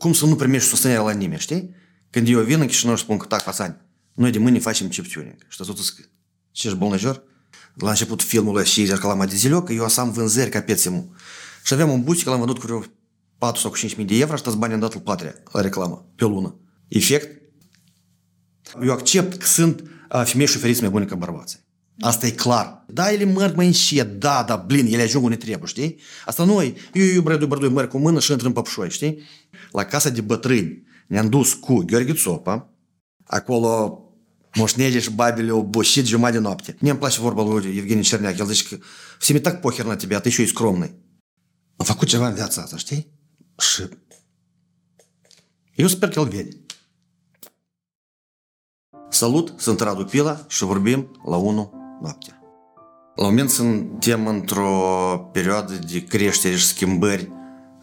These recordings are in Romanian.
Cum să nu primești susținerea la nimeni, știi? Când eu vin în Chișinău și spun că, tac, Hasani, noi de mâine facem chip tuning. Și tot că ce ești bolnăjor? La început filmul și reclama de zileu, că eu am vânzări ca pețimul. Și aveam un butic, l-am vândut cu vreo 4 sau cu 5 mii de euro și toți banii am dat la la reclamă, pe lună. Efect? Eu accept că sunt femei șoferiți mai bune ca bărbații. Asta e clar. Da, ele merg mai încet, da, da, blin, ele ajung unde trebuie, știi? Asta noi, eu, eu, brădui, brădui, merg cu mână și intră în păpșoi, știi? La casa de bătrâni ne-am dus cu Gheorghe Țopa, acolo moșnege și babele au boșit jumătate de noapte. Mie îmi place vorba lui Evgenie Cerneac, el zice că все mi так похер на тебя, ты еще и скромный. Am făcut ceva în viața asta, știi? Și eu sper că el vede. Salut, sunt Radu Pila și vorbim la 1 noaptea. La moment suntem într-o perioadă de creștere și schimbări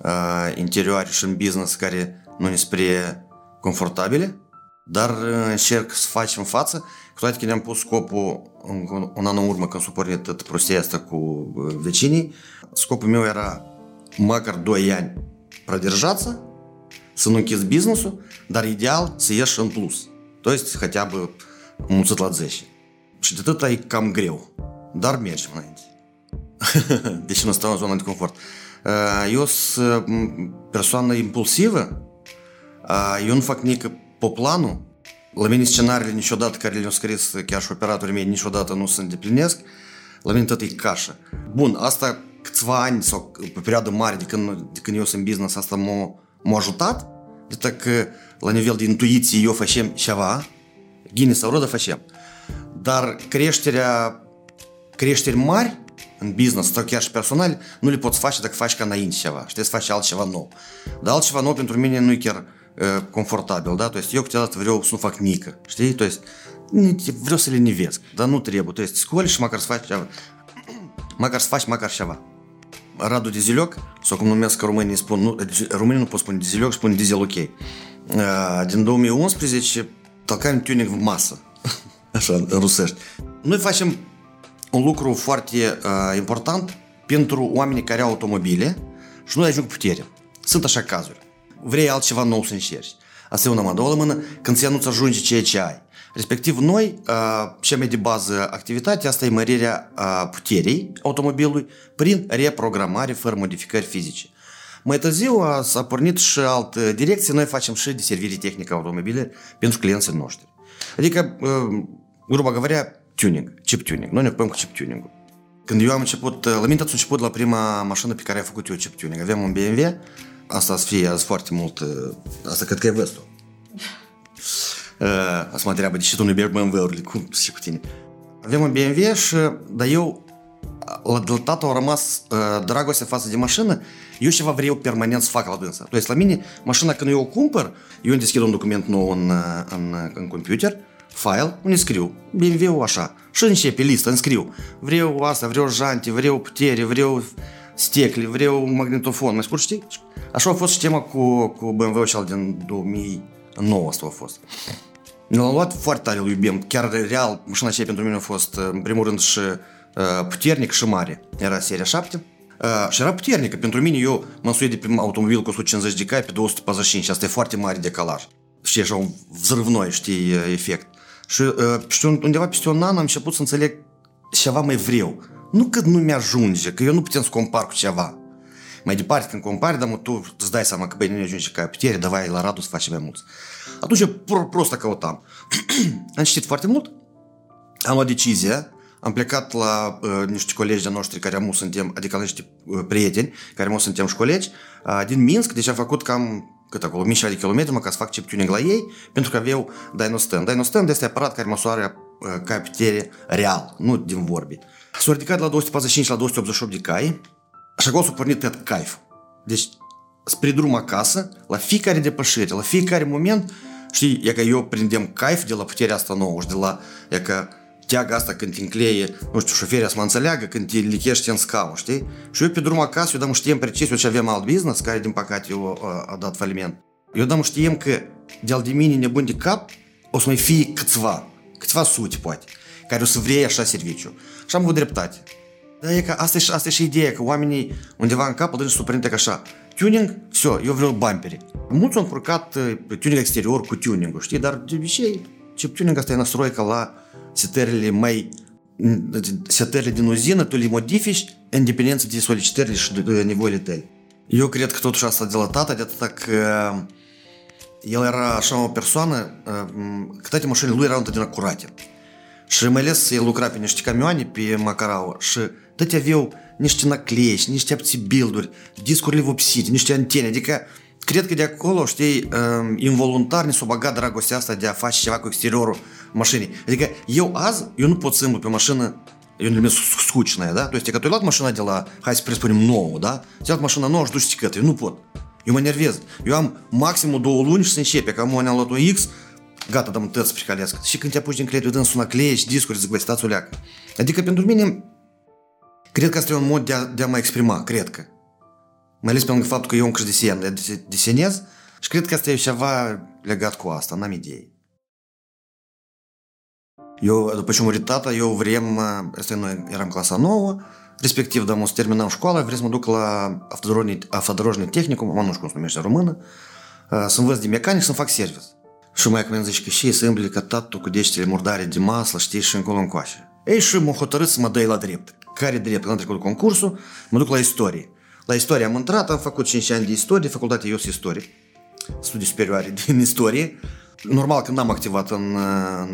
uh, interioare și în business care nu ne spre confortabile, dar încerc să facem față, cu toate că ne-am pus scopul un an în urmă când s-a pornit tot prostia asta cu vecinii, scopul meu era măcar 2 ani продержаться, să nu închizi business-ul, dar ideal să ieși în plus. То есть хотя бы mulțit la 10. Și de atât e cam greu. Dar mergem înainte. Deși nu stau în zona de confort. Eu sunt persoană impulsivă. Eu nu fac nică pe planul. La mine scenariile niciodată care le-au scris chiar și operatorii mei niciodată nu se îndeplinesc. La mine tot e cașă. Bun, asta câțiva ani sau pe perioadă mare de când, de când eu sunt în business, asta m-a, m-a ajutat. De că la nivel de intuiție eu facem ceva, ghine sau rodă facem. Mari în business sau chiar și personal nu le poți face dacă faci ca înainte ceva. Știi, să faci altceva nou. Dar altceva nou pentru mine nu e chiar uh, confortabil, da? То есть vreau să nu fac nică, știi? То есть vreau să le nivesc, dar nu trebuie. То есть scoli și măcar să faci ceva. Măcar să faci măcar ceva. Radu Diziloc, sau cum numesc românii spun, nu, românii nu pot spune Diziloc, spun Diesel OK. Din 2011 tălcam tuning masă, așa, în rusești. Noi facem un lucru foarte uh, important pentru oamenii care au automobile și nu ajung putere. Sunt așa cazuri. Vrei altceva nou să încerci. Asta e una mă, două mână, când ți nu-ți ajunge ceea ce ai. Respectiv, noi, cea mai de bază activitate, asta e mărirea puterii automobilului prin reprogramare fără modificări fizice. Mai târziu s-a pornit și altă direcție, noi facem și de servire tehnică automobile pentru clienții noștri. Adică, грубо говоря, tuning, chip tuning. Noi ne ocupăm cu chip tuning Când eu am început, la mine atunci început la prima mașină pe care am făcut eu chip tuning. Aveam un BMW, asta să fie azi foarte mult, asta cred că e vestul. Asta mă întreabă, de ce tu nu iubești BMW-urile? Cum și cu tine? Avem un BMW și, dar eu, la, la tata a rămas uh, dragoste față de mașină, eu ceva vreau permanent să fac la dânsa. То есть la mine, mașina când eu o cumpăr, eu îmi deschid un document nou în, în, în computer, file, unde scriu BMW-ul așa. Și începe lista, înscriu. Vreau asta, vreau jante, vreau putere, vreau stecle, vreau magnetofon. Mai scurt, știi? Așa a fost și tema cu, cu BMW-ul cel din 2009 asta a fost. L-am luat foarte tare, îl iubim. Chiar real, mașina aceea pentru mine a fost, în primul rând, și uh, puternic și mare. Era seria 7. Uh, și era puternică. Pentru mine, eu mă însuit de pe automobil cu 150 de cai pe 245. Asta e foarte mare decalaj. Știi, așa un взрывной, știi, efect. Și, uh, și undeva peste un an am început să înțeleg ceva mai vreau. Nu că nu mi-ajunge, că eu nu putem să compar cu ceva. Mai departe, când compari, dar mă, tu îți dai seama că băi, nu ne ajunge ca putere, davai la Radu să facem mai mulți. Atunci eu pur prost căutam. am citit foarte mult, am luat decizia, am plecat la uh, niște colegi de noștri care amu suntem, adică la niște uh, prieteni care amu suntem și colegi, uh, din Minsk, deci am făcut cam cât acolo, mii de kilometri, mă, ca să fac chip tuning la ei, pentru că aveau Dynostand. Dynostand este aparat care măsoară uh, ca putere real, nu din vorbi. S-a ridicat la 245 la 288 de cai și acolo s-a pornit tot caif. Deci, spre drum acasă, la fiecare depășire, la fiecare moment, știi, e că eu prindem caif de la puterea asta nouă și de la, e că teaga asta când te încleie, nu știu, șoferii să mă înțeleagă când te lichești în scaun, știi? Și eu pe drum acasă, eu dăm știem precis, eu ce avem alt business, care din păcate eu a, a dat faliment. Eu dăm știem că de-al de mine nebun de cap o să mai fie câțiva, câțiva sute poate, care o să vrei așa serviciu. Și am avut dreptate. Da, e că asta e, asta e și ideea, că oamenii undeva în cap îl să prinde că așa, tuning, все, eu vreau bumperi. Mulți au încurcat pe tuning exterior cu tuning știi? Dar de obicei, e setările mai setările din uzină, tu le modifici în dependență de solicitările și de nevoile tale. Eu cred că totuși asta de la tata, de atâta că el era așa o persoană, că toate mașinile lui erau întotdeauna curate. Și mai ales el lucra pe niște camioane pe Macarau și toate aveau niște nacleici, niște abțibilduri, discurile vopsite, niște antene, adică cred că de acolo, știi, involuntar ne s-a băgat dragostea asta de a face ceva cu exteriorul mașinii. Adică eu azi, eu nu pot să pe mașină eu numesc скучная, да? То есть, когда tu ai luat mașina de la, hai să presupunem, nouă, da? Ți-ai luat mașina nouă și duci ticătă, eu nu pot. Eu mă nervez. Eu am maximul două luni și să începe, că am am luat un X, gata, dăm tăți pricalesc. Și când te apuci din creier, dânsul nacleiești discuri, zic, băi, stați o leacă. Adică pentru mine, cred că asta e un mod de a, de a mă exprima, cred că. Mai ales pe lângă faptul că eu încă desen, desenez și cred că asta e ceva legat cu asta, n-am idei. Eu, după ce a murit tata, eu vrem, asta noi eram clasa nouă, respectiv, da, să terminăm școala, vrem să mă duc la автодорожный tehnicum, mă nu știu cum se numește română, să învăț de mecanic, să fac service. Și mai când zice că și să îmbli că tatu cu deștele murdare de masă, știi, și încolo încoace. Ei, și m-a hotărât să mă dai la drept. Care drept? Când am trecut concursul, mă duc la istorie. La istorie am intrat, am făcut 5 ani de istorie, facultatea eu istorie, studii superioare din istorie, Normal, când am activat în,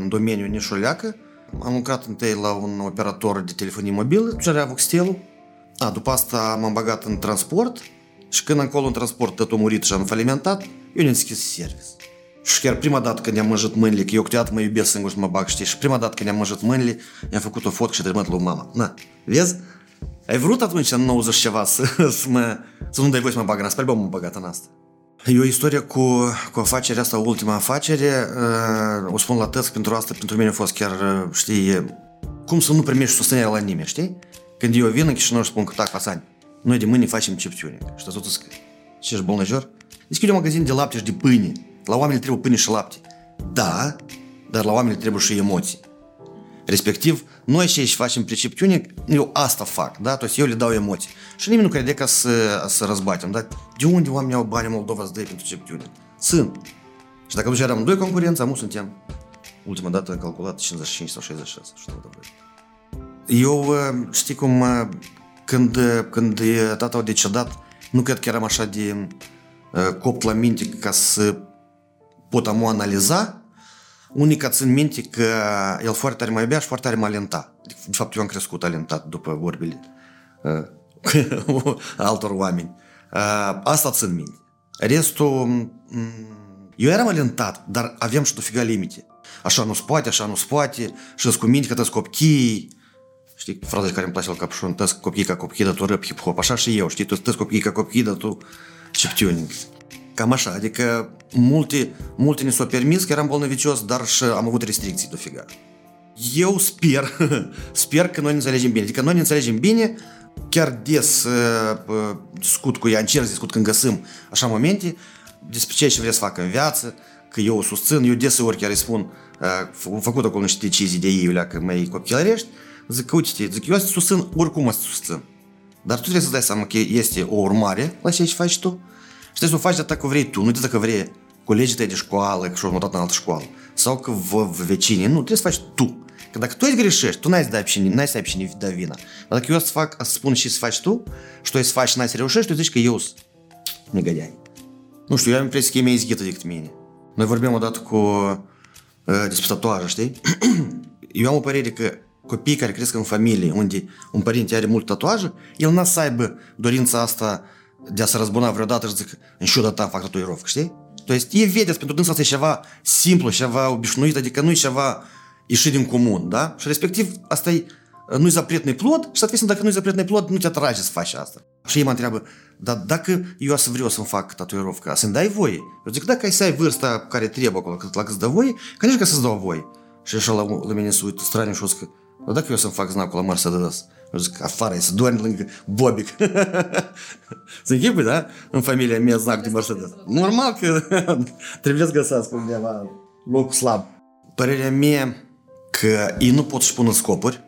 în domeniul nișoleacă, am lucrat întâi la un operator de telefonie mobilă, cerea Voxtel. A, după asta m-am băgat în transport și când acolo în transport tot a murit și am falimentat, eu ne-am deschis service. Și chiar prima dată când ne-am mânjit mâinile, că eu câteodată mă iubesc singur să mă bag, știi, și prima dată când ne-am mânjit mâinile, i-am făcut o fotcă și trimat lui mama. Na, vezi? Ai vrut atunci în 90 ceva să, să, mă, să nu dai voi să mă bag în asta, sper m-am băgat în asta. E o istorie cu, cu afacerea asta, ultima afacere. O spun la tăți, pentru asta, pentru mine a fost chiar, știi, cum să nu primești susținerea la nimeni, știi? Când eu vin în Chișinău și spun că, tac, Pasani, noi de mâine facem chiptune. Și tot zic, ce ești bolnăjor? Deschide un magazin de lapte și de pâine. La oameni trebuie pâine și lapte. Da, dar la oameni trebuie și emoții. Respectiv, noi și aici facem pricepciune, eu asta fac, da? tot eu le dau emoții. Și nimeni nu crede că să, să răzbatem, da? De unde oamenii au bani în Moldova să dai pentru pricepciune? Sunt. Și dacă atunci eram doi concurenți, amu suntem. Ultima dată am calculat 55 sau 66, știu de Eu ă, știi cum ă, când, ă, când tata a decedat, nu cred că eram așa de copt la minte ca să pot amu analiza, Unica țin minte că el foarte tare mă iubea și foarte tare mă alenta. De fapt, eu am crescut talentat după vorbile uh, altor oameni. Uh, asta țin minte. Restul, eu eram alentat, dar aveam și dofiga limite. Așa nu poate, așa nu poate, și cu minte că tăți copchii, știi, fraza care îmi place la capșon, tăți copchii ca copchii, dar tu rap hip-hop, așa și eu, știi, tu tăți copchii ca copchii, dar tu chiptuning. Cam așa, adică multe, multe ne s-au permis că eram bolnăvicios, dar și am avut restricții dofiga. Eu sper, sper că noi ne înțelegem bine. Adică noi ne înțelegem bine, chiar des uh, discut cu ea, încerc să discut când găsim așa momente despre ce vrea să facă în viață, că eu o susțin, eu deseori chiar îi spun, uh, făcut acolo niște decizii de ei, că mai copilărești, zic că uite zic, eu să susțin, oricum o să susțin. Dar tu trebuie să dai seama că este o urmare la ce faci tu, și trebuie să o faci de atât că vrei tu, nu de dacă vrei colegii tăi de școală, că și-au mutat în altă școală. Sau că vă vecinii. Nu, trebuie să faci tu. Că dacă tu îți greșești, tu n-ai să dai pe n-ai să ai pe cine da vina. Dar dacă eu să fac, să spun și să faci tu, și tu să faci și n-ai să reușești, tu zici că eu sunt negădeai. Nu știu, eu am impresia că e mai izghită decât mine. Noi vorbim odată cu uh, despre tatuaje, știi? eu am o părere că copiii care cresc în familie unde un părinte are mult tatuaje, el n-a să aibă dorința asta de a se răzbuna vreodată și zic, în ciuda ta fac tatuirovcă, știi? То есть e vedeți, pentru dânsa asta e ceva simplu, ceva obișnuit, adică nu e ceva ieșit din comun, da? Și respectiv asta e nu-i запретный plod și, соответственно, dacă nu-i запретный plod, nu te atrage să faci asta. Și ei mă întreabă, dar dacă eu să vreau să-mi fac tatuirovcă, să-mi dai voie? Eu zic, dacă ai să ai vârsta care trebuie acolo, cât la câți dă voie, конечно că să-ți dau voie. Și așa la, la mine se uită straniu și o zic, dar dacă eu să-mi fac znacul la Mercedes, Eu zic, afară, să doarme lângă Bobic. Să închipui, da? În familia mea znac de Mercedes. Normal că trebuie să găsească undeva locul slab. Părerea mea că ei nu pot să pună scopuri,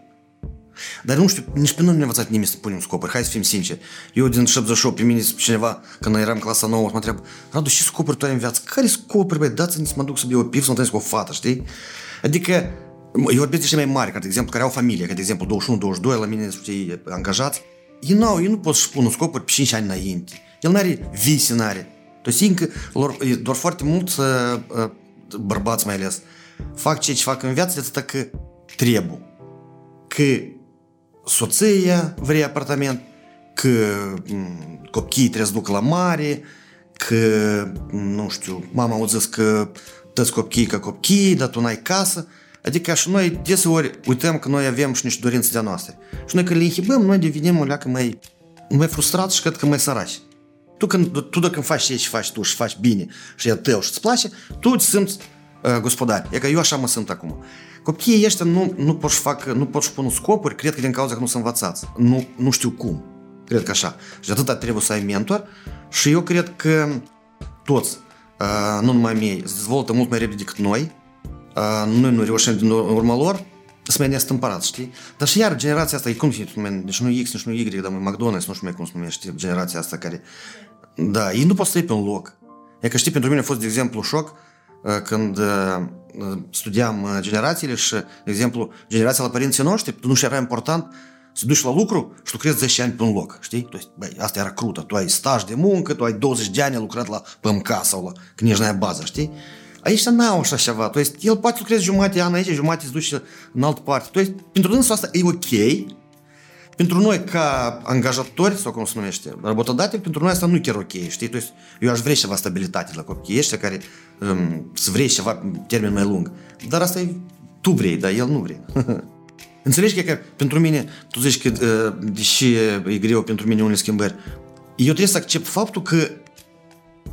Dar nu știu, nici pe noi nu ne-a învățat nimeni să punem scopuri. Hai să fim sinceri. Eu din 78 pe mine cineva, când eram clasa nouă, mă întreabă, Radu, ce scopuri tu ai în viață? Care scopuri, băi? Dați-mi să mă duc să beau o pif, să mă cu o fată, știi? Adică, eu vorbesc de cei mai mari, ca de exemplu, care au familie, ca de exemplu 21-22 la mine sunt angajați. Ei nu au, ei nu pot să-și pună scopuri pe 5 ani înainte. El nu are vise, nu are. Deci încă lor, doar foarte mult uh, uh, bărbați mai ales fac ceea ce fac în viață de atâta că trebuie. Că soția vrea apartament, că mm, copiii trebuie să ducă la mare, că, mm, nu știu, mama au zis că dă copchii ca copchii, dar tu n-ai casă. Adică și noi deseori uităm că noi avem și niște dorințe de noastre. Și noi când le inhibăm, noi devenim o leacă mai, mai frustrați și cred că mai săraci. Tu, când, tu dacă faci ce faci tu și faci bine și e tău și îți place, tu îți simți uh, gospodar. E că eu așa mă simt acum. Copiii ăștia nu, nu pot să facă, nu pot să pună scopuri, cred că din cauza că nu sunt învățați. Nu, nu știu cum. Cred că așa. Și de atâta trebuie să ai mentor și eu cred că toți, uh, nu numai mie, se dezvoltă mult mai repede decât noi Uh, noi nu reușim din urma lor, să mai neastâmpărat, știi? Dar și iar generația asta, e cum se numește, deci nu X, nici nu Y, dar McDonald's, nu știu mai cum se numește generația asta care... Da, ei nu pot să pe un loc. E că știi, pentru mine a fost, de exemplu, șoc când studiam generațiile și, de exemplu, generația la părinții noștri, nu și era important să duci la lucru și lucrezi 10 ani pe un loc, știi? То есть, băi, asta era crută. Tu ai staj de muncă, tu ai 20 de ani lucrat la PMK sau la Книжная bază, știi? Aici n-au așa ceva. То есть, el poate lucrezi jumătate an aici, jumătate se duce în altă parte. То есть, pentru dânsul asta e ok, pentru noi ca angajatori, sau cum se numește, работодатель, pentru noi asta nu e chiar ok, știi? То есть, eu aș vrea ceva stabilitate la copiii ăștia care um, să vrei ceva termen mai lung. Dar asta e, tu vrei, dar el nu vrea. Înțelegi că pentru mine, tu zici că uh, deși e greu pentru mine unele schimbări, eu trebuie să accept faptul că,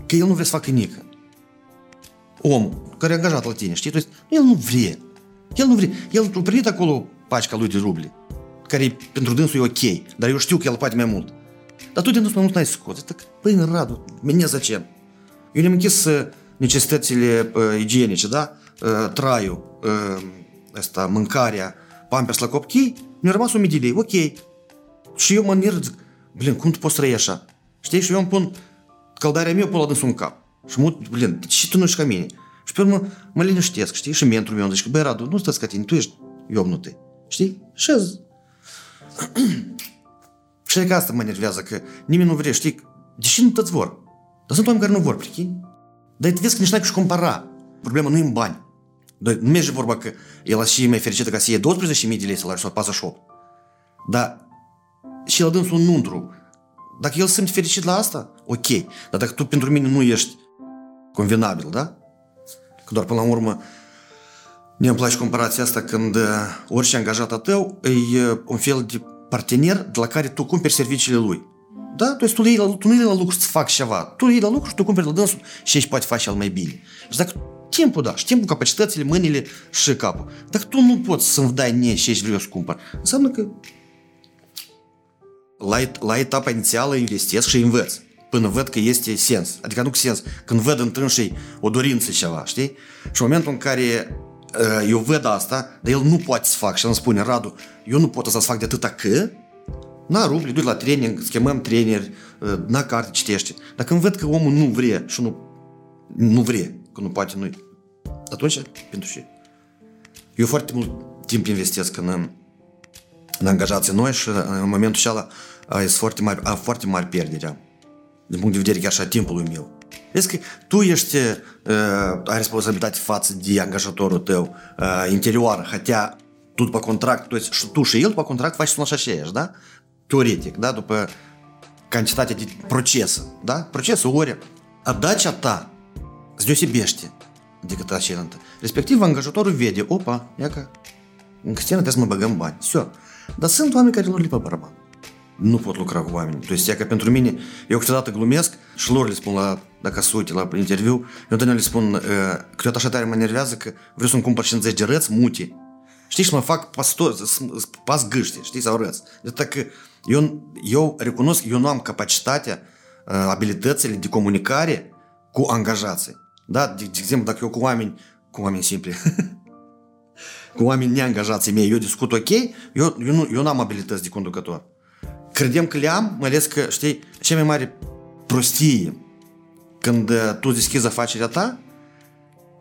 că el nu vrea să facă nică. E angajat la tine, știi? То есть, e știu că el poate mai mult. Dar tu din dânsul mai mult n-ai scos. Zic, păi, Radu, mine zacem? Eu ne-am închis necesitățile uh, igienice, da? Uh, traiul, uh, asta, mâncarea, pampers la copii, mi-a rămas 1000 de lei, ok. Și eu mă nir, zic, blin, cum tu poți trăi așa? Știi? Și eu îmi pun căldarea mea, pun la dânsul în cap. Și mă, blin, și tu nu ești ca mine. Și pe urmă mă liniștesc, știi? Și mentorul meu zice, băi, Radu, nu stați ca tine, tu ești iobnute. Știi? Și și că asta mă nervează, că nimeni nu vrea, știi? Deși nu toți vor. Dar sunt oameni care nu vor, prichini. Dar te vezi că nici n-ai cu compara. Problema nu e în bani. Dar nu merge vorba că el și mai fericită ca să iei 12.000 de lei salariu sau 48. Dar și el dânsul un nuntru. Dacă el simte fericit la asta, ok. Dar dacă tu pentru mine nu ești convenabil, da? Că doar până la urmă mi îmi place comparația asta când orice angajat a tău e un fel de partener de la care tu cumperi serviciile lui. Da? Tu, tu, la, tu nu iei la lucru să faci ceva. Tu iei la lucru și tu cumperi la dânsul și ești poate face al mai bine. Și dacă timpul, da, și timpul, capacitățile, mâinile și capul. Dacă tu nu poți să-mi dai nie și ești vreau să cumpăr, înseamnă că la, la etapa inițială investesc și învăț până văd că este sens. Adică nu cu sens, când văd în și o dorință ceva, știi? Și în momentul în care eu văd asta, dar el nu poate să fac și îmi spune, Radu, eu nu pot să fac de atâta că Na rubli, duci la training, schemăm traineri, na carte citește. Dar când văd că omul nu vrea și nu, nu vrea, că nu poate, nu atunci, pentru ce? Eu foarte mult timp investesc în, în angajații noi și în momentul acela ai foarte mari, a foarte mari pierderi. Și a timpului meu. Vezi că tu ești, uh, ai responsabilitate față de angajatorul tău uh, interior, хотя tu, și tu și el după contract faci sună așa aceeași, da? Teoretic, da? După cantitatea de procesă, da? Procesul ori отдача ta se deosebește decât aceelaltă. Respectiv, angajatorul vede, opa, ia că în Cristina trebuie să mă băgăm bani. Все. Oameni care lor li pe bărban nu pot lucra cu oameni. To este că pentru mine, eu câteodată glumesc și lor le spun la, dacă sunt la interviu, eu întotdeauna le spun, uh, câteodată așa tare mă nervează că vreau să-mi cumpăr 50 de răți mute. Știi, și mă fac pastor, pas gâște, știi, sau răți. Deci dacă eu, eu recunosc, eu nu am capacitatea, uh, abilitățile de comunicare cu angajații. Da? De, de exemplu, dacă eu cu oameni, cu oameni simpli, cu oameni neangajații mei, eu discut ok, eu, eu, nu, eu am abilități de conducător. Credem că le-am, mai ales că, știi, cea mai mare prostie când uh, tu deschizi afacerea ta,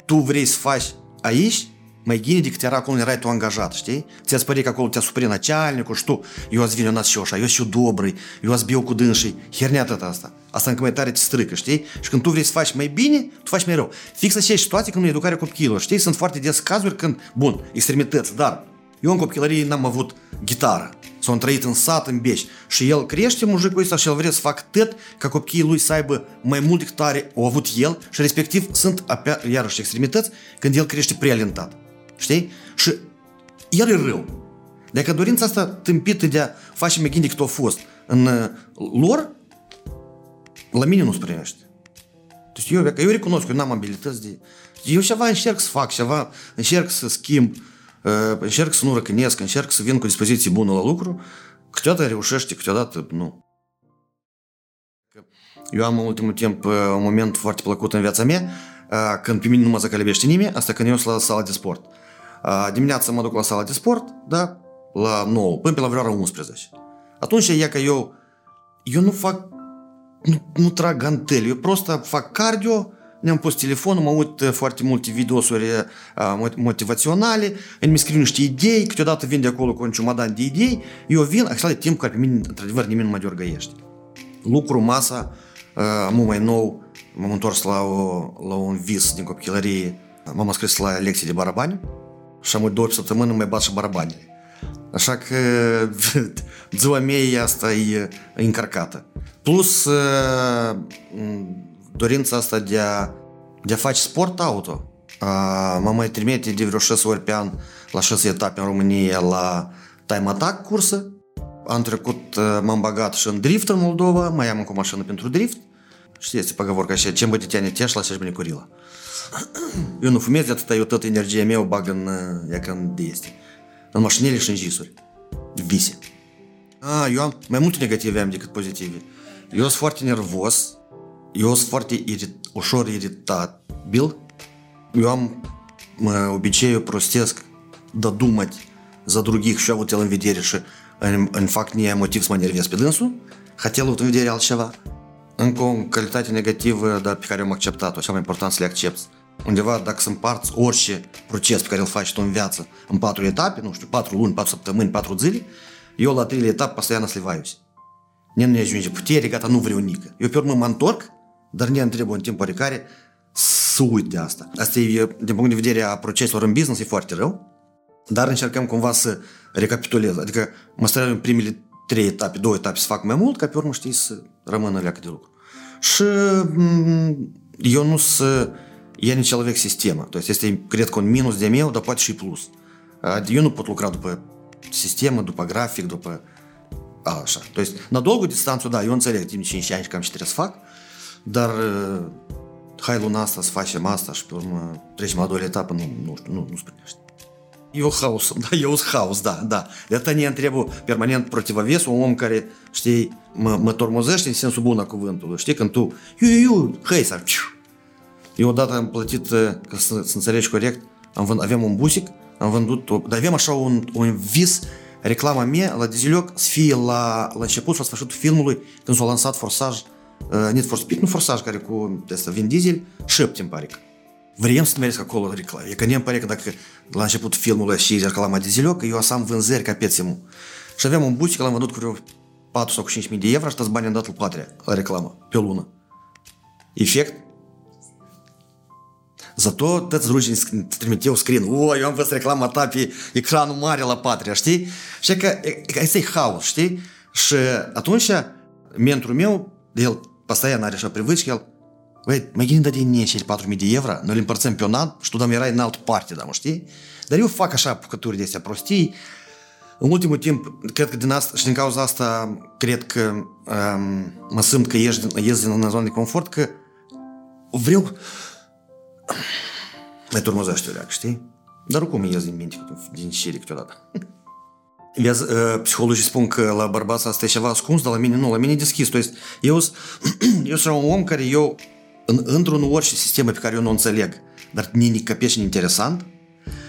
tu vrei să faci aici mai bine decât era acolo erai tu angajat, știi? Ți-ați părit că acolo te-a supărit начальnicul și tu, eu ați vinionat și așa, eu și добрый, eu ați biu cu dânsii, hernia tot asta. Asta încă mai tare te strică, știi? Și când tu vrei să faci mai bine, tu faci mai rău. Fix aceeași situație când e educarea copilului, știi? Sunt foarte des cazuri când, bun, extremități, dar eu în copilărie n-am avut gitară. S-a trăit în sat, în bești. Și el crește, mujicul ăsta, și el vrea să fac tot ca copiii lui să aibă mai mult decât are au avut el și respectiv sunt, apea, iarăși, extremități când el crește prealentat. Știi? Și el e rău. Dacă dorința asta tâmpită de a face mai bine decât a fost în uh, lor, la mine nu se primește. Deci eu, eu recunosc că eu n-am abilități de... Eu ceva încerc să fac, ceva încerc să schimb, uh, încerc să nu răcănesc, încerc să vin cu dispoziție bună la lucru, câteodată reușește, câteodată nu. Eu am în ultimul timp uh, un moment foarte plăcut în viața mea, când pe mine nu mă zacălebește nimeni, asta când eu sunt la sala de sport. Dimineața mă duc la sala de sport, da, la 9, până pe la vreo 11. Atunci e că eu, eu nu fac, nu, nu trag ganteli, eu prost fac cardio, ne-am pus telefonul, mă uit foarte multe videosuri motivaționale, îmi scriu niște idei, câteodată vin de acolo cu un ciumadan de idei, eu vin, așa de timp care pe mine, într-adevăr, nimeni nu mă deorgăiește. Lucru, masa, am mai nou, m-am întors la, o, la un vis din copilărie, m-am înscris la lecții de barabani și am două săptămâni mai bat și barabanile. Așa că ziua mea asta e încărcată. Plus dorința asta de a, de a face sport auto. Mă mai trimite de vreo 6 ori pe an la 6 etape în România la Time Attack cursă. Am trecut, m-am bagat și în drift în Moldova, mai am încă o mașină pentru drift. Știți, поговорка așa, ce bătătea ne teșla, așa bine curila. Eu nu fumez de atâta, eu tot energia mea o bag în, ea ca în de este în mașinile și în jisuri. Vise. A, eu am mai multe negative am decât pozitive. Eu sunt foarte nervos, eu sunt foarte irit, ușor iritabil, eu am obiceiul prostesc de думать за других și avut el în vedere și în, în fapt nu motiv să mă nervez pe dânsul, хотел avut în vedere altceva. Încă o calitate negativă, dar pe care am acceptat-o, cel mai important să le accepti undeva dacă să împarți orice proces pe care îl faci tu în viață în patru etape, nu știu, patru luni, patru săptămâni, patru zile, eu la treile etapă постоянно sливаюсь. Ne nu ajunge putere, gata, nu vreau nică. Eu pe urmă mă întorc, dar ne trebuie în timp oarecare să uit de asta. Asta e, din punct de vedere a proceselor în business, e foarte rău, dar încercăm cumva să recapitulez. Adică mă străim în primele trei etape, două etape să fac mai mult, ca pe urmă, știi, să rămână leacă de lucru. Și eu nu să я не человек система. То есть, если, cred că un minus de meu, dar poate și plus. Eu nu pot lucra după sistemă, după grafic, după așa. То есть, на долгую дистанцию, да, eu înțeleg timp de 5 ani cam ce trebuie să fac, dar hai luna asta să facem asta și pe urmă trecem la a doua etapă, nu, nu știu, nu, nu sprinește. Eu haos, da, eu sunt haos, da, da. De asta ne trebuie permanent protivaves, un om care, știi, mă, mă tormozește în sensul bun a cuvântului. Știi, când tu, iu, iu, iu, hai să, eu odată am plătit, ca să, să înțelegi corect, am vând, avem un busic, am vândut, dar avem așa un, un vis, reclama mea la Diziloc să fie la, la început sau sfârșitul filmului, când s-a lansat Forsaj, uh, Need for Speed, nu Forsaj, care cu asta, Vin Diesel, șapte, îmi pare că. Vrem să mergem acolo reclamă. E că ne pare că dacă la început filmului și reclama Diziloc, eu am vânzări ca pețimul. Și aveam un busic, l-am vândut cu vreo 4 sau 5 mii de euro și toți banii am dat la patria, la reclamă, pe o lună. Efect? Zато toți rușii trimiteau screen. O, eu am văzut reclama ta pe ecranul mare la Patria, știi? Și că asta e haos, știi? Și atunci mentorul meu, el постоянно are așa привычки, el Băi, mai gândi de din cei 4.000 de euro, noi le împărțim pe un an și tu dăm erai în altă parte, da, mă știi? Dar eu fac așa apucături de astea prostii. În ultimul timp, cred că din asta și din cauza asta, cred că um, mă simt că ies, ies din zona de confort, că vreau mai turmozește o leac, știi? Dar oricum ies din minte din șire câteodată. Vezi, psihologii spun că la bărbați asta e ceva ascuns, dar la mine nu, la mine e deschis. То есть, eu, eu sunt un om care eu, în, într-un orice sistemă pe care eu nu înțeleg, dar ne capește interesant,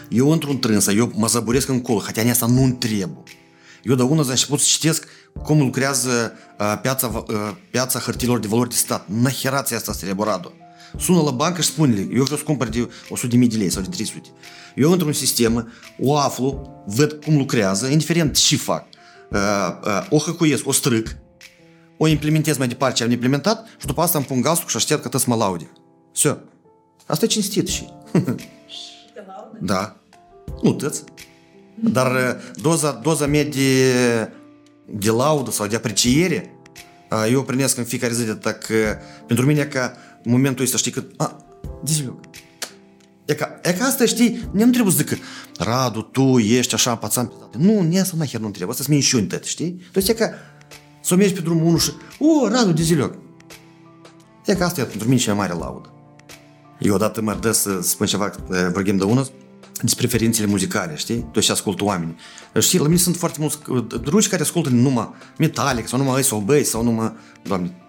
eu într un trânsă, eu mă zăburesc încolo, hatea asta nu-mi trebuie. Eu de una am început să citesc cum lucrează uh, piața, uh, piața hărtilor de valori de stat. Naherați asta streborado. Sună сунула банка, шпунили. суде вже скомпарді три ділей, сорі трісуть. Ее внутрішні системи, уафлу, вет кум лукряза, індиферент чифак. Э, э, охакуєс, острик, о имплементезме де парча в имплементат, что пасам пунгасу шаштерка тас малауди. Все. А Остачин ститши. Да. Ну, тец. Дар э, доза, доза меди делауда, солдя при чиере. А его при принес конфиг так, пендруминяка momentul ăsta, știi, că... A, dezilog. E ca, e ca asta, știi, ne nu trebuie să zică, Radu, tu ești așa, pațan, nu, ne să naher nu trebuie, asta sunt minciuni tăte, știi? Deci e ca să mergi pe drumul 1 și, o, Radu, dezilog. E ca asta e pentru mine cea mare laudă. Eu odată mă dă să spun ceva, vorbim de unul, despre preferințele muzicale, știi? Tu și ascult oameni. Știi, la mine sunt foarte mulți uh, drugi care ascultă numai Metallica sau numai Ace sau sau numai, doamne,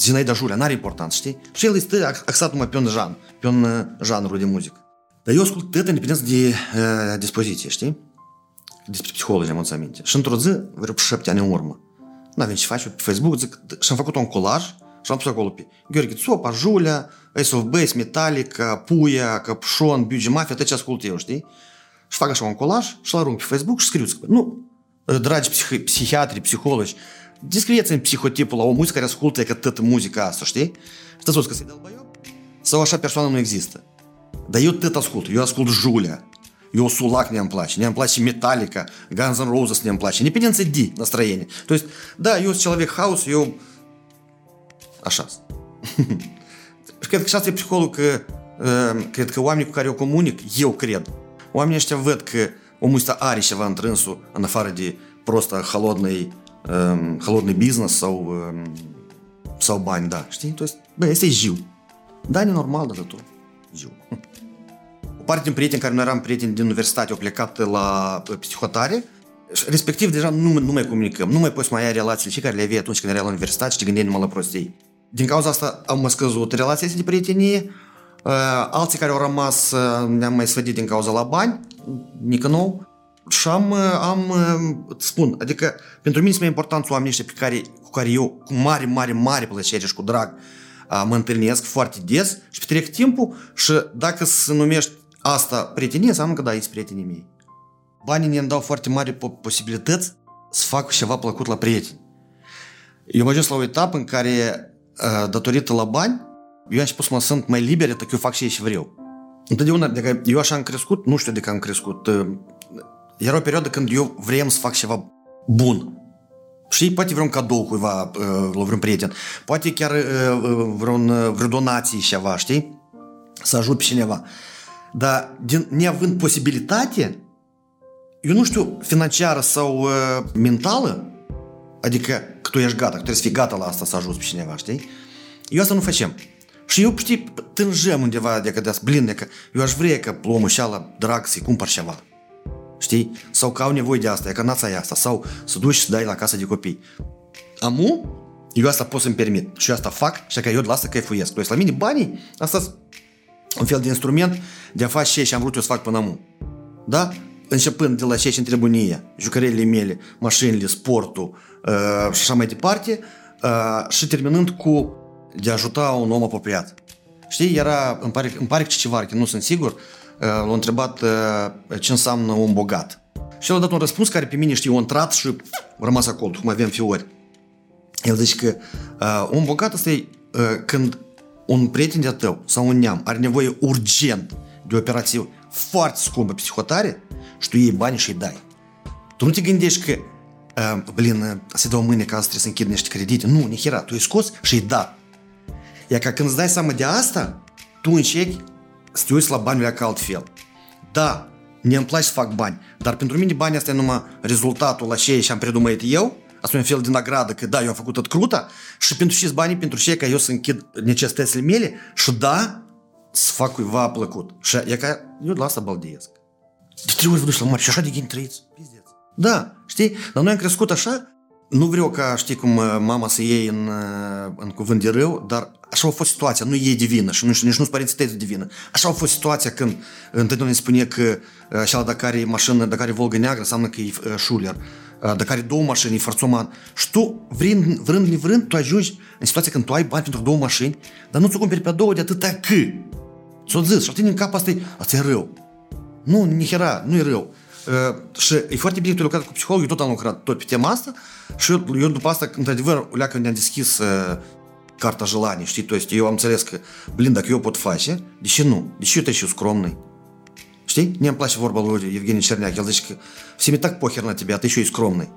Zinaida Jurea, n-are importanță, știi? Și el este axat numai pe un jan, pe un janrul de muzică. Dar eu ascult tot independență de uh, dispoziție, știi? Despre psihologi am adus aminte. Și într-o zi, vreo șapte ani în urmă, n-avem ce face pe Facebook, zic, și-am făcut un colaj și am pus acolo pe Gheorghe Țopa, Julea, Ace of Base, Metallica, Puia, Căpșon, Biugi Mafia, tot ce ascult eu, știi? Și fac un colaj și-l arunc Facebook și scriu, zic, nu, dragi psihiatri, psihologi, muzică care ascultă că tot muzica asta, știi? Și te că se Sau așa persoană nu există. Dar eu tot ascult. Eu ascult Julia. Eu Сулак не place. Не place Metallica, Guns N' Roses не place. Индепенденция D настроение. То есть, да, sunt человек că și asta e psiholog că cred că oamenii cu care eu comunic, eu cred. Oamenii ăștia văd că omul ăsta are ceva întrânsul în afară de prostă холодный, Holodny Business sau, sau bani, da, știi? Deci, bă, este jiu. Dar e normal de tot. Jiu. O parte din prieteni care noi eram prieteni din universitate au plecat la psihotare respectiv deja nu, nu mai comunicăm, nu mai poți mai ai relațiile și care le aveai atunci când erai la universitate și te gândeai numai la prostii. Din cauza asta am mai scăzut relația de prietenie, alții care au rămas ne-am mai sfădit din cauza la bani, nică nou, și am, uh, am spun, adică pentru mine sunt mai important oamenii ăștia pe care, cu care eu cu mare, mare, mare plăcere și cu drag mă întâlnesc foarte des și petrec timpul și dacă se numești asta prietenie, înseamnă că da, ești prietenii mei. Banii ne dau foarte mari posibilități să fac ceva plăcut la prieteni. Eu am ajuns la o etapă în care datorită la bani, eu am început să mă sunt mai liber, că eu fac și și vreau. Întotdeauna, adică eu așa am crescut, nu știu de când am crescut. Era o perioadă când eu vreau să fac ceva bun. Și poate vreun cadou cuiva, la vreun prieten, poate chiar vreun, vreo donație ceva, știi? Să ajut pe cineva. Dar din, neavând posibilitate, eu nu știu, financiară sau uh, mentală, adică că tu ești gata, că trebuie să fii gata la asta să ajuți pe cineva, știi? Eu asta nu facem. Și eu, știi, tânjăm undeva de că blin, de că eu aș vrea că omul și la drag să-i cumpăr ceva. Știi? Sau că au nevoie de asta, e că nața e asta. Sau să duci și dai la casa de copii. Amu, eu asta pot să-mi permit. Și eu asta fac și că eu de la asta căifuiesc. Deci la mine banii, asta un fel de instrument de a face ce am vrut eu să fac până amu. Da? Începând de la ce îmi trebuie mie, jucările mele, mașinile, sportul uh, și așa mai departe, uh, și terminând cu de a ajuta un om apropiat. Știi, era, îmi pare, îmi pare că ceva, că nu sunt sigur, uh, l-a întrebat uh, ce înseamnă un bogat. Și el a dat un răspuns care pe mine, știi, a intrat și a rămas acolo, cum avem fiori. El zice că uh, un bogat ăsta e uh, când un prieten de tău sau un neam are nevoie urgent de o operație foarte scumpă psihotare și tu iei bani și îi dai. Tu nu te gândești că uh, blin, să dau mâine ca să trebuie să închid niște credite. Nu, nihera, tu îi scos și îi da. Iar ca când îți dai seama de asta, tu încerci să te uiți la banii ca altfel. Da, ne îmi place să fac bani, dar pentru mine banii astea e numai rezultatul la ce și am predumăit eu, asta e un fel de nagradă, că da, eu am făcut tot cruta și pentru ce banii, pentru ce ca eu să închid necesitățile mele și da, să fac cuiva plăcut. Și e ca eu de la asta baldiesc. De trei ori vă duci la mare și așa de gând trăiți. Pizdeț. Da, știi? Dar noi am crescut așa, nu vreau ca, știi cum, mama să iei în, în cuvânt de rău, dar așa a fost situația, nu e divină și nici, nici nu-s părinții tăi divină. Așa a fost situația când întotdeauna spune că așa dacă are mașină, dacă are Volga neagră, înseamnă că e șuler. Dacă are două mașini, e forțoman. Și tu, vrând, vrând, nevrând, tu ajungi în situația când tu ai bani pentru două mașini, dar nu ți-o cumperi pe două de atâta că. Ți-o zis și tine în cap asta e, asta e rău. Nu, nihera, nu e rău. Uh, și e foarte bine că tu lucrat cu psiholog, eu tot am lucrat tot pe tema asta și eu, eu după asta, într-adevăr, leacă ne-am deschis uh, carta желаний, știi? То есть eu am înțeles că, blin, dacă eu pot face, de ce nu? De ce eu te și scромный? Știi? Îmi place vorba lui Evgenie Cerneac. El zice că всеми так похер на тебя, а ты еще и скромный.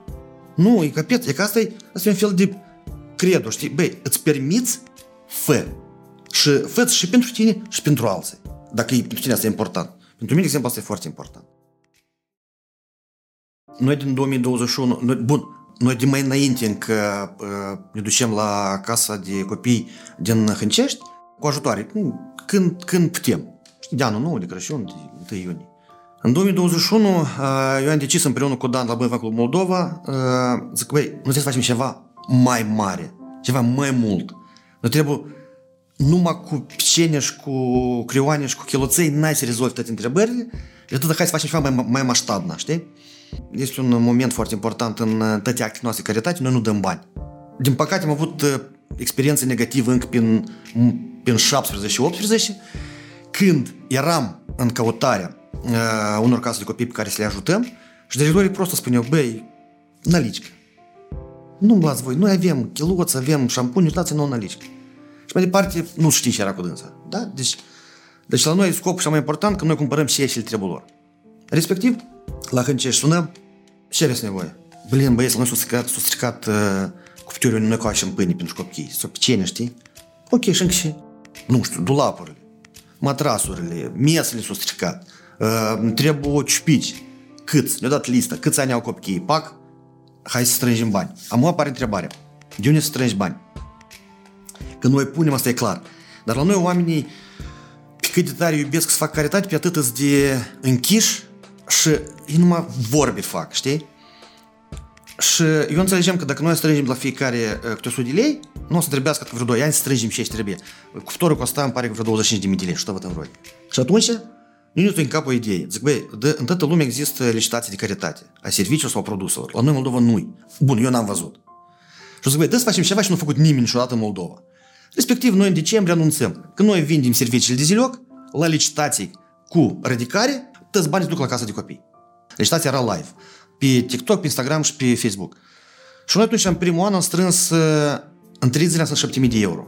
Nu, e capet, e că asta e, asta e un fel de credo, știi? Băi, îți permiți fă. Și fă și pentru tine și pentru alții. Dacă e, pentru tine asta e important. Pentru mine, de exemplu, asta e foarte important. Noi din 2021, noi, bun, noi de mai înainte încă uh, ne ducem la casa de copii din Hâncești cu ajutoare, când, când putem. De anul nou, de Crăciun, de 1 iunie. În 2021 uh, eu am decis împreună cu Dan la Băi Club Moldova, uh, zic, băi, nu trebuie să facem ceva mai mare, ceva mai mult. Nu trebuie numai cu picene și cu crioane și cu chiloței n-ai să rezolvi toate întrebările, de atât hai să facem ceva mai, mai maștabna, știi? Este un moment foarte important în toate actele noastre de caritate, noi nu dăm bani. Din păcate am avut uh, experiențe negative încă prin, prin 17-18, când eram în căutarea uh, unor case de copii pe care să le ajutăm și directorii prost spuneau, băi, nalicică. Nu-mi luați voi, noi avem chiloți, avem șampuni, dați nouă nalicică. Și mai departe, nu știi ce era cu dânsa. Da? Deci, deci la noi scopul cel mai important că noi cumpărăm și ce le trebuie lor. Respectiv, la Hâncești sunăm, ce aveți nevoie? Blin, băieți, noi s-a stricat, s-a stricat uh, cuptiorul, noi coașem pâine pentru copii, sau picene, știi? Ok, și încă și, nu știu, dulapurile, matrasurile, mesele s-au stricat, uh, trebuie ciupici. Câți? Ne-au dat lista, câți ani au copiii, pac, hai să strângem bani. Am apare întrebarea, de unde să strângi bani? Că noi punem, asta e clar. Dar la noi oamenii, pe cât de tare iubesc să fac caritate, pe atât de închiși și ei numai vorbe fac, știi? Și eu înțelegem că dacă noi strângem la fiecare câte 100 de lei, nu o să trebuiască că vreo 2 ani să strângem ce trebuie. Cuptorul costa, îmi pare că vreo 25 de lei, și tot în roi. Și atunci, nu ne în cap o idee. Zic, băi, de, în toată lumea există licitații de caritate, a serviciilor sau a produselor. La noi în Moldova nu Bun, eu n-am văzut. Și zic, băi, dă să facem ceva și nu a făcut nimeni niciodată în Moldova. Respectiv, noi în decembrie anunțăm că noi vindem serviciile de ziloc la licitații cu ridicare, toți banii se duc la casa de copii. Licitația era live. Pe TikTok, pe Instagram și pe Facebook. Și noi atunci, în primul an, am strâns în 30 ani 7000 de euro.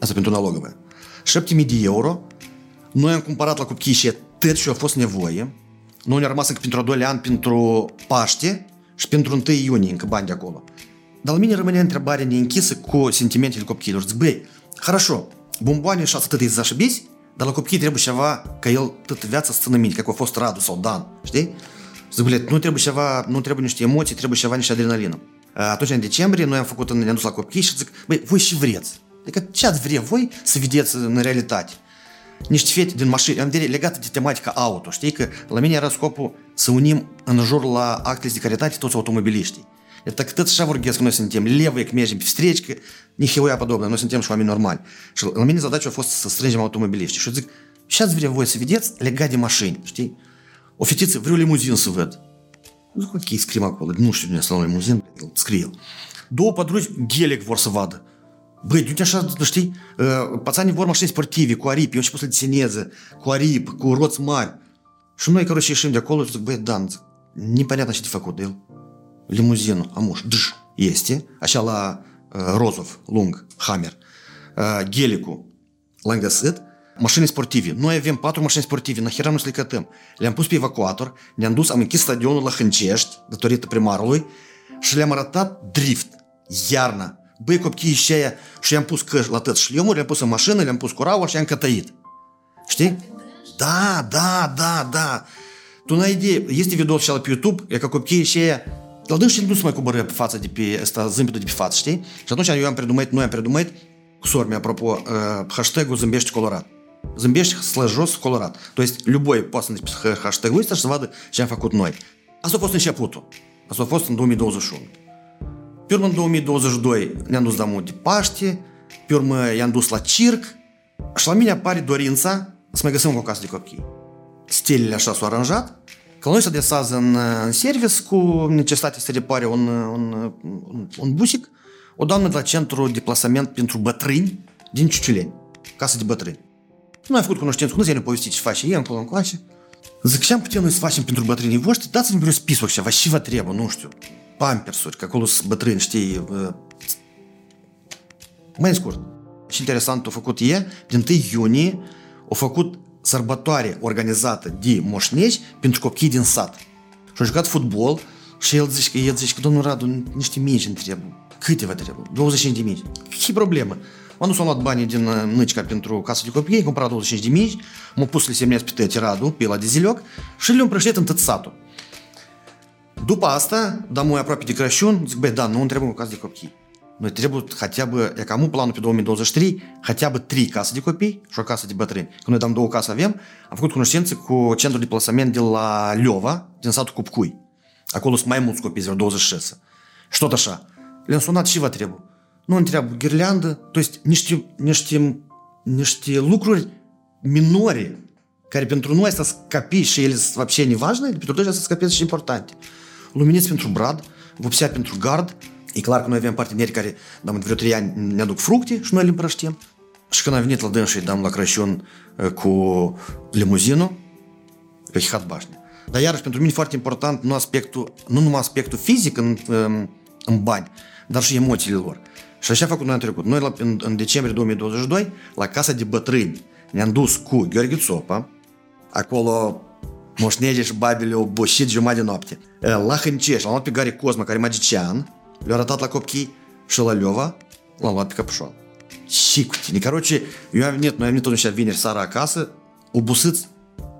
Asta pentru nalogă, 7000 de euro. Noi am cumpărat la copii și tot ce a fost nevoie. Noi ne-a rămas încă pentru a doilea an pentru Paște și pentru 1 iunie încă bani de acolo. Dar la mine rămâne întrebarea neînchisă cu sentimentele copiilor. Zic, băi, хорошо, bomboane și atât de zашibись, dar la copii trebuie ceva ca el tot viața să țină minte, ca a fost Radu sau Dan, știi? Zic, băi, nu trebuie ceva, nu trebuie niște emoții, trebuie ceva, niște adrenalină. Atunci, în decembrie, noi am făcut, ne-am dus la copii și zic, băi, voi și vreți. Adică ce ați vrea voi să vedeți în realitate? Niște fete din mașini, am legată de tematica auto, știi? Că la mine era scopul să unim în jur la actele de caritate toți automobiliștii. et tõttas Šavorgies, kui nõudsin tiem levõik mees, встречка, нихуя подобное, nõudsin tiem šuami normaal. La mine задача fost să strângem automobiliști. Și zic, сейчас время voi свидеть, лега de машин, știi? O fetiță, vreau limuzin să văd. Ну, какие скрима колы, ну, что у меня слава лимузин, скрил. До подруги гелик вор să vadă. Băi, du-te așa, știi, pațanii vor mașini sportive, cu aripi, eu început să le deseneze, cu aripi, cu roți mari. Și noi, căruși, ieșim de acolo și zic, băi, Dan, непонятно, ce de făcut de el. Limuzinul, amuș, dж, este, așa la uh, Rozov, lung, Hammer, uh, Gelicul, l-am găsit, mașini sportive. Noi avem patru mașini sportive, nahera nu să le cătăm. Le-am pus pe evacuator, ne-am dus, am închis stadionul la Hâncești, datorită primarului, și le-am arătat drift, iarna. Băi, copiii și aia, și i-am pus căști la tăți șliomuri, le-am pus în mașină, le-am pus curaua și i-am cătăit. Știi? Da, da, da, da. Tu n-ai idee. Este video și pe YouTube, e ca copiii și aia dar dânsul nu se mai coboră pe față de pe ăsta, zâmbetul de pe față, știi? Și atunci eu am predumăit, noi am predumăit cu сорми, apropo, hashtag-ul zâmbești colorat. Zâmbești slash jos colorat. То есть любой poate să pe hashtag-ul ăsta și să vadă ce am făcut noi. Asta a fost începutul. Asta a fost în 2021. Pe urmă, în 2022 ne-am dus la mod de Paște, pe urmă i-am dus la circ și la mine apare dorința să mai găsim o casă de copii. Stelele așa s-au aranjat, că la noi se adesează în, în service cu necesitate să repare un, un, un, un busic, o doamnă de la centru de plasament pentru bătrâni din Ciuciuleni, casă de bătrâni. Noi am făcut cunoștință cu noi, ne povestit ce face ei, încolo încoace. Zic, ce am putea noi să facem pentru bătrânii voștri? Dați-mi vreun spisul ceva, și vă trebuie, nu știu, pampersuri, că acolo sunt bătrâni, știi, mai scurt. Și interesant, a făcut e, din 1 iunie, a făcut că, el zice că domnul Radu, niște mici îmi trebuie. Câte vă trebuie? 25 de mici. Ce problemă? M-am dus, am luat banii din Năcica pentru casă de copii, am cumpărat 25 de mici, m-am pus să le semnez pe tăti Radu, pe la de ziloc, și le-am prăștit în tot satul. După asta, da, mai aproape de Crăciun, zic, băi, da, nu îmi trebuie o casă de copii. Ну, но требують хоча б, якому плану піду Windows 3, хоча б 3 касаді копій, що касаді B3. Коли ну, там до каса вем, а в вкут конусенці ку центру депласамент діла Льова, сату купкуй. А колос маймут копій з Windows 6. Що та ша? Ленсунат чива требу. Ну, он требу гірлянди, то есть нішті, нішті, нішті лукруль минори, care pentru noi să scăpi și el вообще не важно, pentru noi să scapi și important. Luminiți pentru brad, vopsea пентру гард. E clar că noi avem parteneri care, dăm vreo trei ani, ne aduc fructe și noi le împrăștim. Și când am venit la dânsii, dăm la Crăciun cu limuzinul, pe Hihat Bașne. Dar iarăși, pentru mine foarte important nu, aspectul, nu numai aspectul fizic în, în bani, dar și emoțiile lor. Și așa a făcut noi în trecut. Noi la, în, în decembrie 2022, la Casa de Bătrâni, ne-am dus cu Gheorghe Țopa, acolo moșnegii și babele au boșit jumătate de noapte. La Hânceș, l-am luat pe Gary Cosma, care e magician, вероятно копки Шалалева, Ламат Капшон. Сикути. Ну, короче, я нет, но я не то, что винер Сара Акасы, убусыц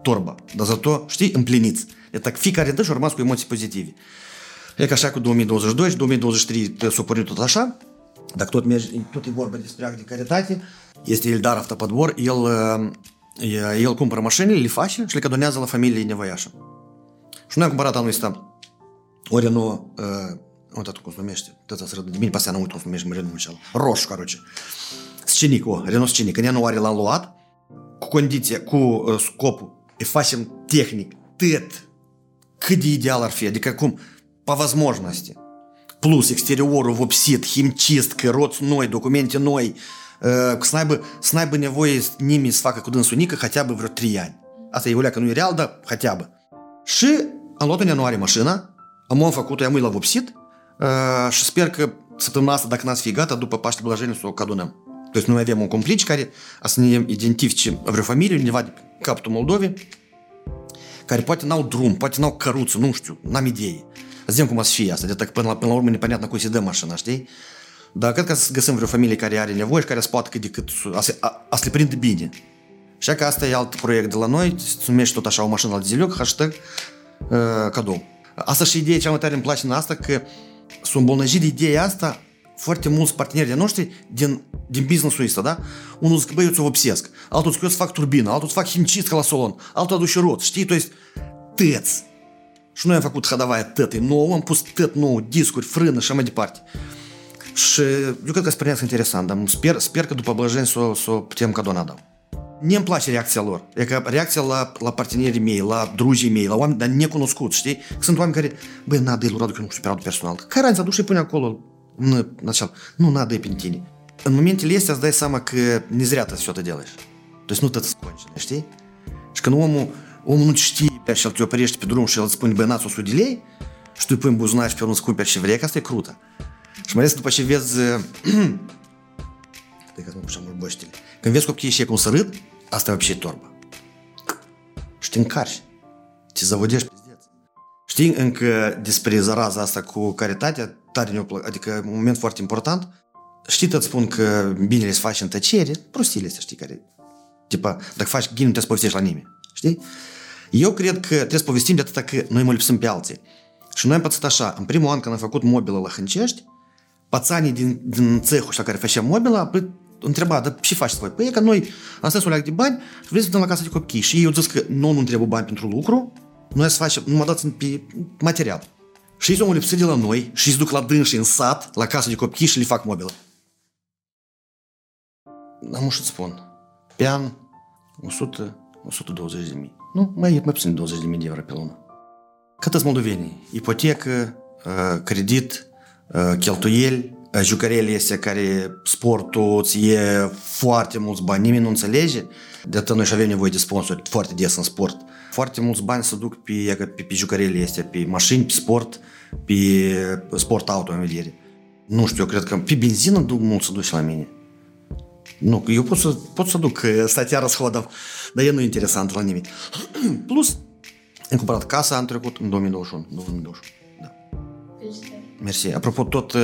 торба. Да зато шти имплениц. Это так фикари да шурманскую эмоцию позитиве. Я кашаку 2022, 2023 супорю тут аша. Да кто-то тут и борба ворба дистряк декаретати. Если Даров то подбор ел э, ел кум про машины или фаши, шли когда фамилии не вояша. Шунак баратану иста. Орину э, o Renault вот это cum se numește, tăța să de mine, pasea, nu uit cum se numește, mă renunțel. Roșu, короче. Scenic, o, Renault Scenic. În ianuarie l-am luat, cu condiția, cu uh, scopul, îi facem tehnic, tăt, cât de ideal ar fi, adică cum, по возможности. Plus exteriorul vopsit, himcist, roți noi, documente noi, uh, să n-aibă, să n-aibă nevoie nimeni să facă cu dânsul nică, хотя бы vreo 3 ani. Asta e că nu e real, dar хотя бы. Și am luat în ianuarie mașina, am făcut-o, am la vopsit, și sper că săptămâna asta, dacă n-ați fi gata, după Paște Blajeniu să o cadunăm. То есть noi avem un complici care a să ne identifice vreo familie, undeva de capătul Moldovei, care poate n-au drum, poate n-au căruță, nu știu, n-am idee. Zicem cum să fie asta, de până la, până la urmă nepăneatnă cui se dă mașina, știi? Dar cred că să găsim vreo familie care are nevoie și care să poată cât de cât a, a, a se le prinde bine. Și că asta e alt proiect de la noi, se numește tot așa o mașină la zilioc, hashtag uh, cadou. Asta și ideea cea mai tare îmi place în asta, că s-au îmbolnăjit de ideea asta foarte mulți parteneri de noștri din, din business-ul ăsta, da? Unul zice, băi, eu ți-o vopsesc, altul zice, eu îți fac turbină, altul îți fac himcistcă la salon, altul aduce rot, știi? То есть, tăți. Și noi am făcut hadavaia tătă nouă, am pus tăt nou, discuri, frână și mai departe. Și eu cred că spre interesant, dar sper, sper că după blăjeni să o, să o putem cadona dau. Mie îmi place reacția lor. E ca reacția la, la partenerii mei, la drugii mei, la oameni dar necunoscuți, știi? Sunt oameni care, băi, n-a de Radu, că nu știu pe Radu personal. Care ani să aduci și pune acolo în, начал. Nu, n-a de pe tine. În momentele astea îți dai seama că не зря ты все это делаешь. То есть, nu tot скончено, știi? Și când omul, omul nu știe și el te oprește pe drum și el îți spune, băi, n-ați 100 de lei, și tu îi pui în buzunar și pe urmă îți cumperi ce vrei, că asta e crută. Și mai ales după ce vezi... Stai că nu pușam urboștile. Când vezi copiii și cum să râd, asta e вообще torba. Te încarci. Te zăvodești pizdeț. Știi încă despre zaraza asta cu caritatea? Tare ne adică un moment foarte important. Știi, îți spun că binele se face în tăcere, prostiile astea, știi, care... Tipa, dacă faci ghini, nu trebuie să povestești la nimeni. Știi? Eu cred că trebuie să povestim de atâta că noi mă lipsim pe alții. Și noi am pățit așa, în primul an când am făcut mobilă la Hâncești, pațanii din, din cehul ăsta care făcea mobilă, păi, întreba, dar ce faci voi? Păi e că noi am stat o de bani și vrem să dăm la casa de copii. Și ei au zis că nu, nu trebuie bani pentru lucru, noi să facem, nu mă dați pe material. Și ei s-au lipsit de la noi și își duc la dânsi în sat, la casă de copii și le fac mobilă. Am să spun. Pe an, 100, 120 de mii. Nu, mai, mai puțin de 20 de mii de euro pe lună. Cât sunt moldovenii? Ipotecă, uh, credit, uh, cheltuieli, uh, jucărele astea care sportul îți e foarte mulți bani, nimeni nu înțelege. De atât noi și avem nevoie de sponsori foarte des în sport. Foarte mulți bani se duc pe, pe, pe jucărele astea, pe mașini, pe sport, pe sport auto în vedere. Nu știu, eu cred că pe benzină duc mult să duci la mine. Nu, eu pot să, pot să duc stația расходов, dar e nu interesant la nimeni. Plus, am cumpărat casa în trecut, în 2021. 2021 da. Mersi. Apropo, tot,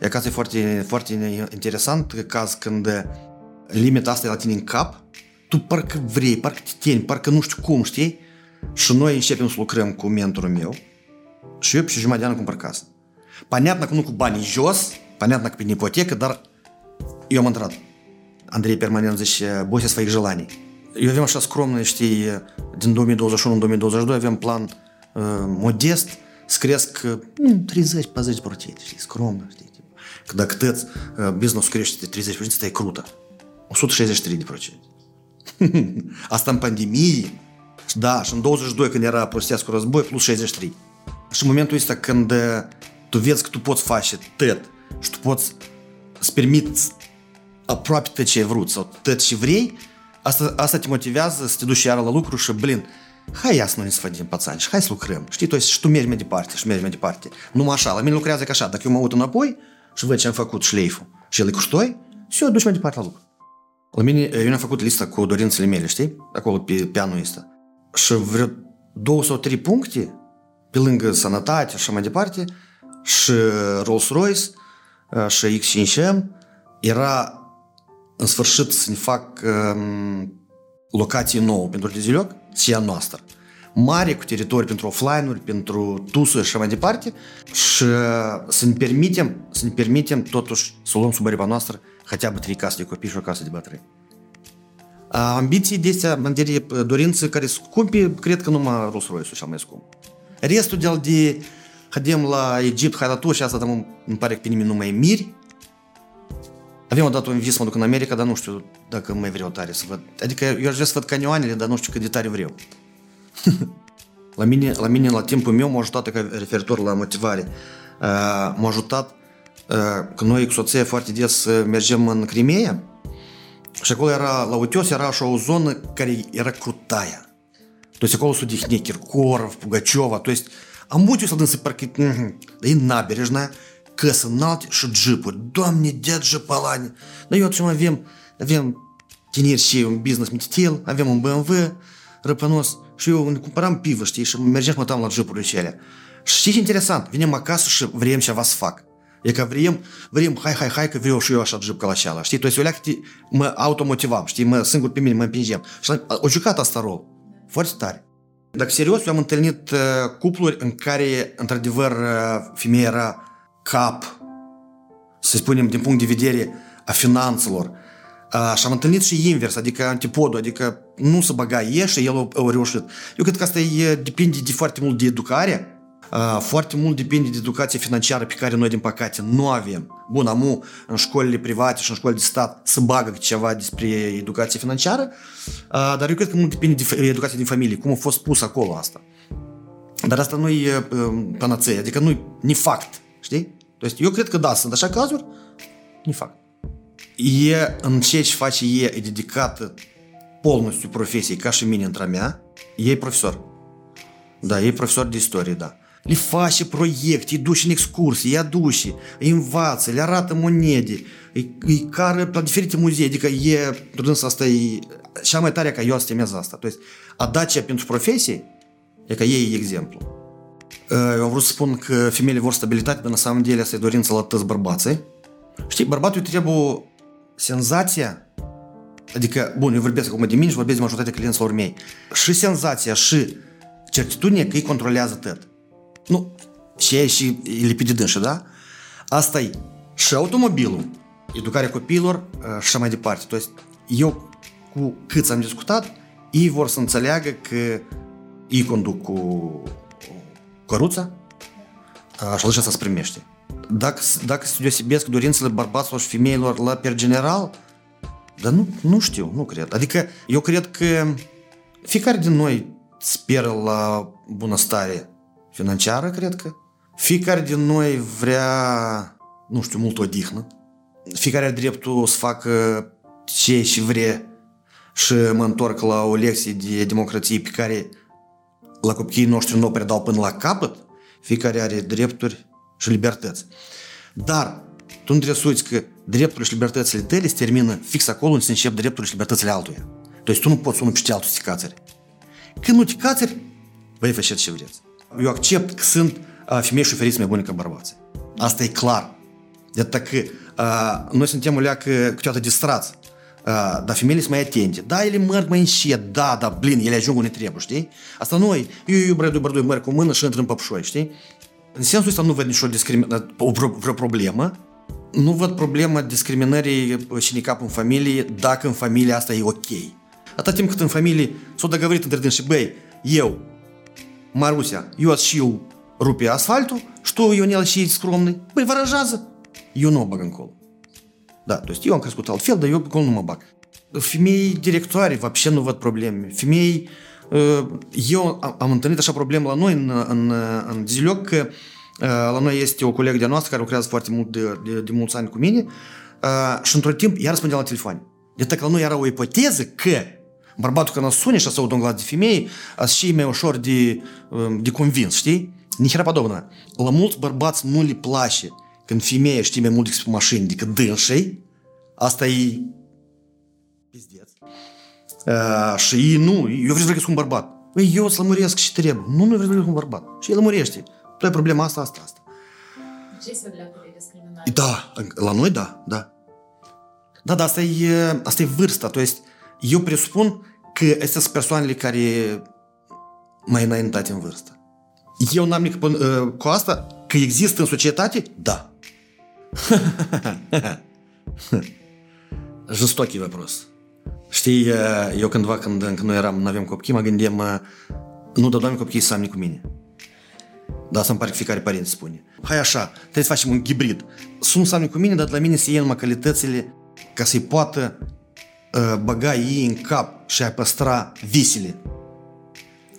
e caz e foarte, foarte interesant, caz când limita asta e la tine în cap, tu parcă vrei, parcă te teni, parcă nu știu cum, știi? Și noi începem să lucrăm cu mentorul meu și eu pe și jumătate de an cumpăr casă. Понятно că nu cu banii jos, понятно că pe ipotecă, dar eu am întrebat. Andrei permanent zice, бойся своих желаний. Eu avem așa scromnă, știi, din 2021 în 2022 avem plan uh, modest să cresc uh, 30-40%, știi, scromnă, știi. Că dacă tăți uh, business crește de 30%, asta e crută. 163%. Asta în pandemie, da, și în 22 când era prostească război, plus 63. Și în momentul ăsta când tu vezi că tu poți face tot și tu poți să permiți aproape tot ce ai vrut sau tot ce vrei, asta, asta te motivează să te duci iară la lucru și, blin, hai ia să nu ne sfădim pățani și hai să lucrăm. Știi, tu și tu mergi mai departe și mergi mai departe. Numai așa, la mine lucrează ca așa, dacă eu mă uit înapoi și văd ce am făcut șleiful și el e cu ștoi, și eu duci mai departe la lucru. La mine, eu ne-am făcut lista cu dorințele mele, știi? Acolo pe pianul ăsta. Și vreo două sau trei puncte, pe lângă sănătate și așa mai departe, și Rolls-Royce, și X5M, era în sfârșit să ne fac um, locație nouă pentru Dizilioc, sia noastră. Mare, cu teritorii pentru offline-uri, pentru tusuri și așa mai departe și să ne permitem, să ne permitem totuși să luăm sub aripa noastră хотя бы trei case de copii și o casă de bătrâni. Ambiții de astea, în dorințe care scumpe, cred că numai Rolls-Royce-ul cel mai scump. Restul de, de Hadem la Egipt, hai la tu și asta îmi pare că pe nimeni nu mai miri, Avem odată un vis, mă duc în America, dar nu știu dacă mai vreau tare să văd. Adică eu aș vrea să văd canioanele, dar nu știu cât de tare vreau. la, mine, la mine, la timpul meu, m-a ajutat, ca referitor la motivare, uh, m-a ajutat uh, că noi cu soția foarte des mergem în Crimea și acolo era, la Uteos era așa o zonă care era crutaia. То есть se odihne Kirkorov, Pugacheva, то есть am avut eu să dând să parcă, căs înalte și jeepuri. Doamne, de jeepalani! Noi eu atunci avem, avem tineri și un business mititel, avem un BMW răpănos și eu îmi cumpăram pivă, știi, și mergeam și la jeepurile cele. Și știi ce interesant? Vinem acasă și vrem ceva să fac. E că vrem, vrem, hai, hai, hai, că vreau și eu așa jeep ca la cealaltă, știi? Deci eu leac, mă automotivam, știi, mă singur pe mine, mă împingeam. Și o jucat asta rol. Foarte tare. Dacă serios, eu am întâlnit cupluri în care, într-adevăr, femeia era cap, să spunem, din punct de vedere a finanțelor. Și am întâlnit și invers, adică antipodul, adică nu să băga e și el a reușit. Eu cred că asta e, depinde de foarte mult de educare, foarte mult depinde de educația financiară pe care noi, din păcate, nu avem. Bun, am în școlile private și în școlile de stat să bagă ceva despre educație financiară, dar eu cred că mult depinde de educația din familie, cum a fost pus acolo asta. Dar asta nu e panacea, adică nu e fact, știi? То есть eu cred că da, sunt așa cazuri, не fac. E în ce ce face e, e dedicată полностью профессией, ca și mine între mea, e profesor. Da, e profesor de istorie, da. Le face proiecte, îi duce în excursii, îi aduce, îi învață, le arată monede, îi, îi care la diferite muzee, adică e, dânsa asta e cea mai tare ca eu astemez asta. То есть, отдача pentru profesie, e ca ei e exemplu. Eu am vrut să spun că femeile vor stabilitate, dar în самом деле asta e dorința la toți bărbații. Știi, bărbatul trebuie senzația, adică, bun, eu vorbesc acum de mine și vorbesc de majoritatea clienților mei, și senzația și certitudinea că îi controlează tot. Nu, și ei și lipit de dânșă, da? Asta e și automobilul, educarea copiilor și așa mai departe. То есть, eu cu câți am discutat, ei vor să înțeleagă că ei conduc cu căruța, și așa să primește. Dacă, dacă se deosebesc dorințele bărbaților și femeilor la per general, dar nu, nu știu, nu cred. Adică eu cred că fiecare din noi speră la bunăstare financiară, cred că. Fiecare din noi vrea, nu știu, mult odihnă. Fiecare are dreptul să facă ce și vrea și mă întorc la o lecție de democrație pe care la copiii noștri nu o predau până la capăt. Fiecare are drepturi și libertăți. Dar tu nu trebuie să uiți că drepturile și libertățile tale se termină fix acolo unde se încep drepturile și libertățile altuia. Deci tu nu poți unul peste altul să te cațări. Când nu te cațări, vei face ce vreți. Eu accept că sunt femei și feriți mai bune ca bărbați. Asta e clar. De că uh, noi suntem o leacă câteodată distrați. Uh, da, da, blin, ele ajung unde trebuie, știi? Asta noi, eu, eu, bărdui, bărdui, merg cu mână și intră în păpșoi, știi? În sensul ăsta nu văd nicio discriminare, o vreo problemă. Nu văd problema discriminării și cap în familie dacă în familia asta e ok. Atât timp cât în familie s-au dogovorit între dâns și băi, eu, Marusia, eu și eu rupe asfaltul, что și e scromный, băi, vă aranjează. Eu nu o bag încolo. Da, то есть eu am crescut altfel, dar eu acolo nu mă bag. Femei directoare, вообще nu văd probleme. Femei, eu am întâlnit așa probleme la noi în, în, în Zilioc, că la noi este o colegă de noastră care lucrează foarte mult de, de, de mulți ani cu mine și într-un timp ea răspundea la telefon. De că la noi era o ipoteză că bărbatul când sune și să aud un glas de femei, și mai ușor de, de convins, știi? Nihera подобного. La mulți bărbați nu le place când femeia știe mai mult despre mașini decât dânsei, asta e pizdeț. Uh, și ei nu, eu vreau să vreau un bărbat. Păi eu îți lămuresc și trebuie. Nu, nu vreau să un bărbat. Și el lămurește. Tu ai problema asta, asta, asta. Ce se leagă de discriminare? Da, la noi da, da. Da, dar asta e, asta e vârsta. To есть, eu presupun că astea sunt persoanele care mai înaintate în vârstă. Eu n-am nici cu asta că există în societate? Da. Жестокий вопрос. Știi, eu cândva, când încă nu eram, nu aveam copii, mă gândeam, nu, dar doamne, copiii să am cu mine. Da, să-mi pare că fiecare părinte spune. Hai așa, trebuie să facem un hibrid. Sunt să am cu mine, dar la mine să iei numai calitățile ca să-i poată uh, băga ei în cap și a păstra visele.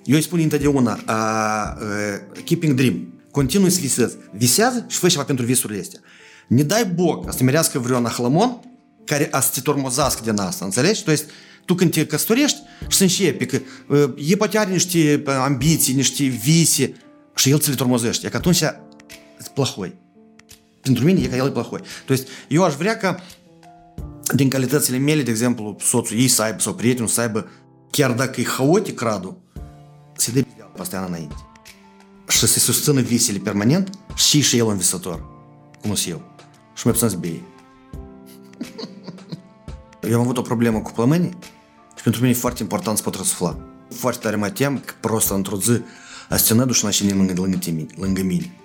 Eu îi spun întotdeauna, uh, uh, keeping dream. Continui să visezi. Visează și fă ceva pentru visurile astea. Не дай merească vreun ahlămon care a să te tormozească din asta, înțelegi? То есть, uh, e niște ambiții, niște vise și el ți le tormozește. E că atunci e plăhoi. Pentru mine e că el e plăhoi. То есть, de exemplu, soțul ei să aibă sau prietenul să aibă, chiar dacă e haotic radul, să dea posteană înainte. Și să se susțină visele permanent și și el un visător, cum sunt eu. Și mai puțin să bei. Eu am avut o problemă cu plămânii și pentru mine e foarte important să pot răsufla. Foarte tare mă tem că prost într-o zi a să duși la cine lângă, lângă, tine, lângă mine.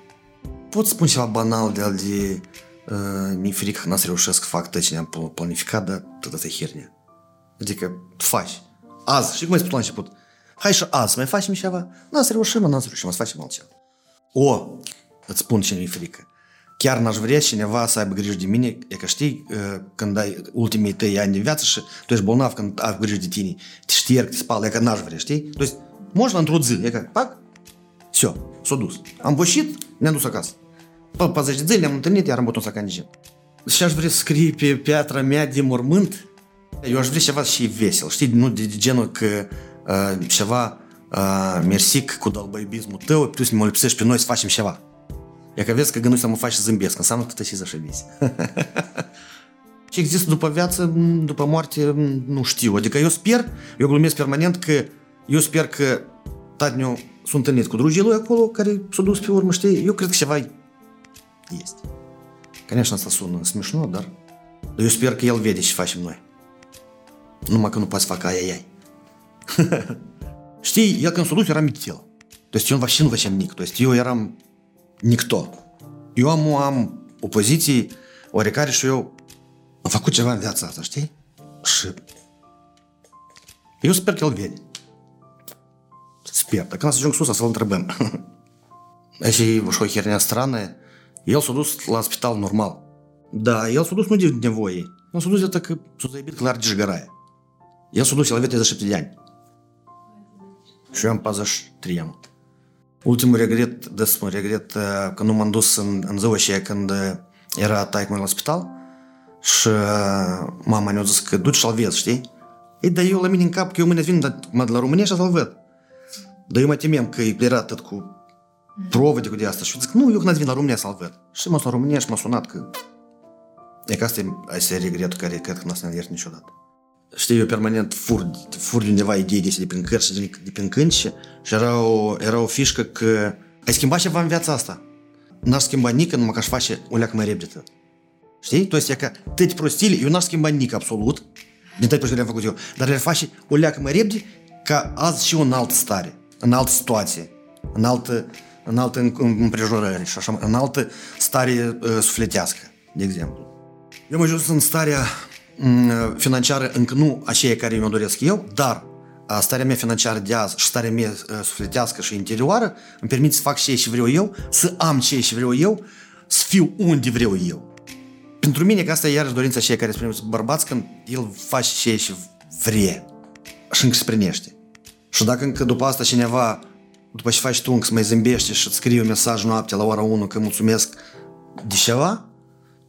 Pot spun ceva banal de al de uh, mi-e frică că n să reușesc să fac tot ce ne-am planificat, dar tot asta e hernia. Adică faci. Azi, și cum ai spus la început, hai și azi mai facem ceva, n să reușim, n să reușim, să facem altceva. O, îți spun ce mi-e frică Chiar n-aș vrea cineva să aibă grijă de mine, e că știi, când ai ultimii tăi ani de viață și tu ești bolnav când ai grijă de tine, te șterg, te spală, e că n-aș vrea, știi? То есть, можно într-o zi, e că, pac, все, s-a dus. Am voșit, ne-am dus acasă. Pe 40 de zile ne-am întâlnit, iar am bătut să candigem. Și aș vrea să scrie pe piatra mea de mormânt, eu aș vrea ceva și vesel, știi, nu de, de genul că uh, ceva uh, mersic cu dalbăibismul tău, tu să ne mă lipsești pe noi să facem ceva. Як авіацька генуся фач зембєска, саме тут сі зашибісь. Чек здесь дупа авіація, дупа морті, ну, штіло. Діка йос пір, його глумес перманентки, йос пірки тадню сунтельнітку дружило, як коло, карі суду співор мишти, йо крит ксявай. есть. Конечно, сосуно смешно, да? Да йос пірки ял ведіч фач мной. Ну, макану пас фака, ай-яй-яй. Шти, якон суду херам тело. То есть он вообще, ну, вообще ник. То есть его я ярам ніхто. Йому ам опозиції орікарі, що «А його факуче вам вяца, то ж ти? Шип. Його спіркіл вєнь. Спер. Так нас еще ксуса салон требем. Если вошел херня странная, ел судус ласпитал нормал. Да, ел судус ну дневой. Но ну, судус я так и судзаебит кларди жгарая. Ел судус еловет не зашиптидянь. Шуям пазаш триям. Ultimul regret, des mă regret că nu m-am dus în, în ziua aceea când era taică la spital și mama ne-a zis că duci și-l vezi, știi? Ei, dar eu la mine în cap că eu mâine vin mă de la România și să-l văd. Dar eu mă temem că era tot cu provede cu de asta. Și zic, nu, eu când vin la România să-l văd. Și m-a sunat la România și m-a sunat că... E că asta e, asta e regretul care cred că nu o să ne iert niciodată Știi, eu permanent fur, fur de undeva idei de, de prin cărți și de prin cânti și era o, era o fișcă că ai schimbat ceva în viața asta. N-aș schimba nică numai că aș face o leacă mai repede. Știi? То есть, e ca tăti prostile, eu n-aș schimba nică absolut, din tăti prostile am făcut eu, dar le face o leacă mai repede ca azi și în altă stare, în altă situație, în altă, în altă împrejurări și așa, în altă stare uh, sufletească, de exemplu. Eu am ajuns în starea financiară încă nu aceea care mi-o doresc eu, dar starea mea financiară de azi și starea mea sufletească și interioară îmi permite să fac ce și vreau eu, să am ce și vreau eu, să fiu unde vreau eu. Pentru mine că asta e iarăși dorința aceea care spune bărbați când el face ce și vrea și încă se prinește. Și dacă încă după asta cineva, după ce faci tu încă să mai zâmbește și îți scrie un mesaj noaptea la ora 1 că mulțumesc de ceva,